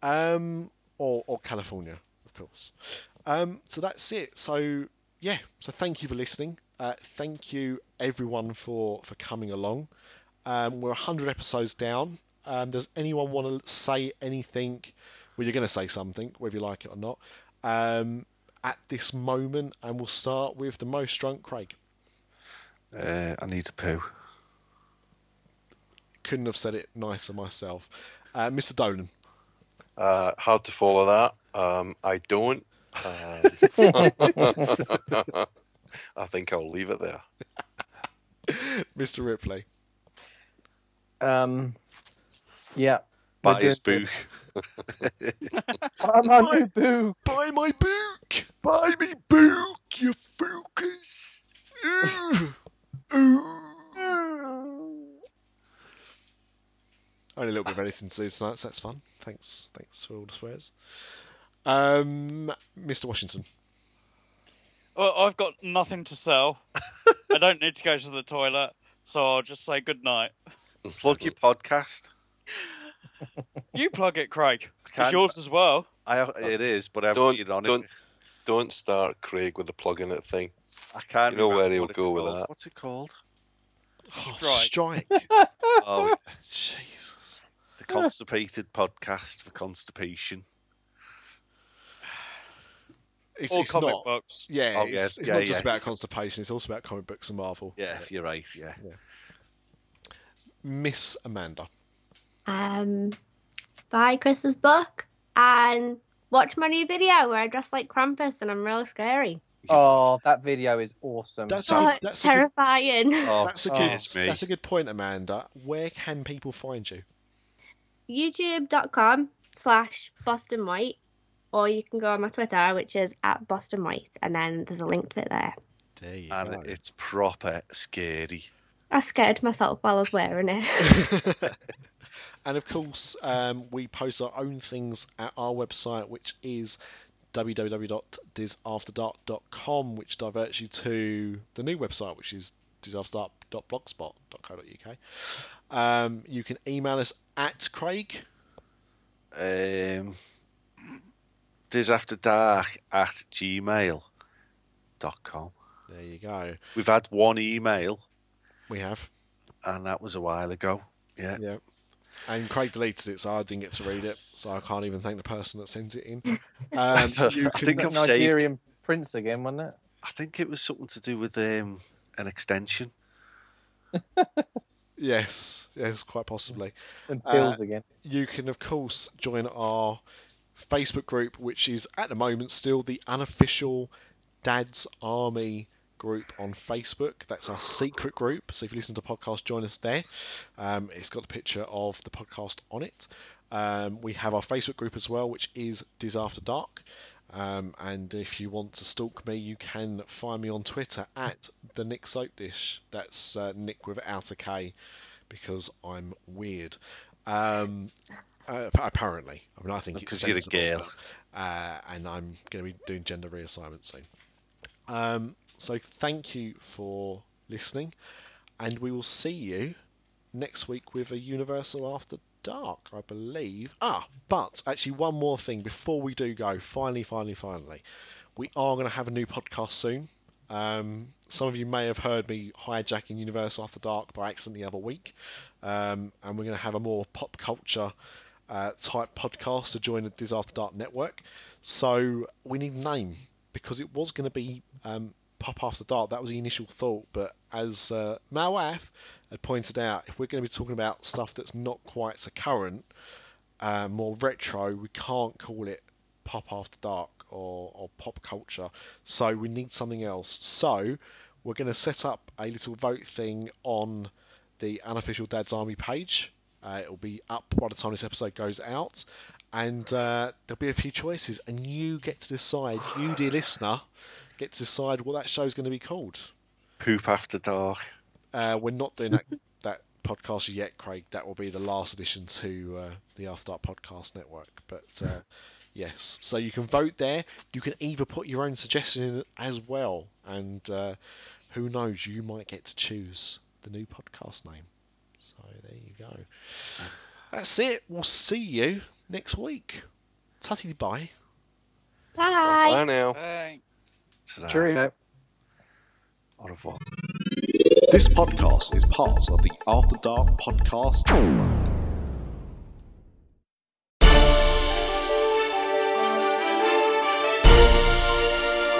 um, or or California, of course. Um, so that's it. So yeah. So thank you for listening. Uh, thank you everyone for for coming along. Um, we're 100 episodes down. Um, does anyone want to say anything? Well, you're going to say something, whether you like it or not. Um, at this moment, and we'll start with the most drunk Craig. Uh, I need a poo. Couldn't have said it nicer myself. Uh, Mr. Dolan. Uh, hard to follow that. Um, I don't. Um, I think I'll leave it there. Mr. Ripley. Um, yeah. we're Buy his doing book. good. Buy my new boo. Buy my book! Buy me book, you focus. Only a little bit of anything to do tonight, so that's fun. Thanks, thanks for all the swears. Um, Mr. Washington. Well, I've got nothing to sell. I don't need to go to the toilet, so I'll just say good night. Plug your podcast. You plug it, Craig. It's Can't- yours as well. I, it is, but I haven't Don't been on don't it. don't start Craig with the plug in it thing. I can't You know remember where he'll what it's go with called. that. What's it called? Oh, Strike. strike. Oh, Jesus. the Constipated Podcast for Constipation. It's, Or it's comic not. books. Yeah, Oh, it's, yes, it's yeah, not just about constipation. It's also about comic books and Marvel. Yeah, you're right. Yeah. Miss Amanda. Um, buy Chris's book and watch my new video where I dress like Krampus and I'm real scary. Oh, that video is awesome. That's Oh, a, that's a good, terrifying. Oh, that's a Oh. good excuse me. that's a good point, Amanda. Where can people find you? YouTube.com slash Boston White, or you can go on my Twitter, which is at Boston White, and then there's a link to it there. There you and go. it's proper scary. I scared myself while I was wearing it. and of course, um, we post our own things at our website, which is www.disafterdark.com, which diverts you to the new website, which is disafterdark.blogspot.co.uk. Um, you can email us at Craig. Um, disafterdark at gmail.com. There you go. We've had one email, We have. and that was a while ago. Yeah. Yeah. And Craig deleted it, so I didn't get to read it. So I can't even thank the person that sent it in. Um, you I think I've saved. Nigerian prince again, wasn't it? I think it was something to do with um, an extension. yes, yes, quite possibly. And Uh, bills again. you can of course join our Facebook group, which is at the moment still the unofficial Dad's Army group on Facebook. That's our secret group. So if you listen to the podcast, join us there. Um, it's got the picture of the podcast on it. Um, we have our Facebook group as well, which is Dis After Dark. Um, and if you want to stalk me, you can find me on Twitter at the Nick Soap Dish. That's uh, Nick without a K because I'm weird. Um, uh, apparently, I mean, I think it's Because you're a girl. uh, and I'm going to be doing gender reassignment soon. Um, so thank you for listening, and we will see you next week with a Universal After Dark, I believe. Ah, but actually, one more thing before we do go. Finally, finally, finally, we are going to have a new podcast soon. Um, some of you may have heard me hijacking Universal After Dark by accident the other week, um, and we're going to have a more pop culture uh, type podcast to join the Dis After Dark network. So we need a name because it was going to be um, Pop After Dark. That was the initial thought, but as uh, Malaf had pointed out, if we're going to be talking about stuff that's not quite so current, uh, more retro, we can't call it Pop After Dark or, or pop culture. So we need something else. So we're going to set up a little vote thing on the unofficial Dad's Army page. Uh, it'll be up by the time this episode goes out, and uh, there'll be a few choices, and you get to decide. You, dear listener, get to decide what that show's going to be called. Poop after dark. Uh, we're not doing that, that podcast yet, Craig. That will be the last addition to uh, the After Dark Podcast Network. But uh, yes, so you can vote there. You can either put your own suggestion in as well, and uh, who knows, you might get to choose the new podcast name. So there you go. That's it. We'll see you next week. Tutty bye. Bye. Bye now. Ta-ra. Cheerio. Au revoir. This podcast is part of the After Dark Podcast Network.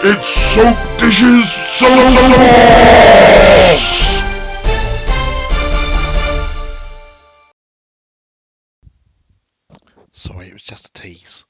It's soap dishes, soap Sorry, it was just a tease.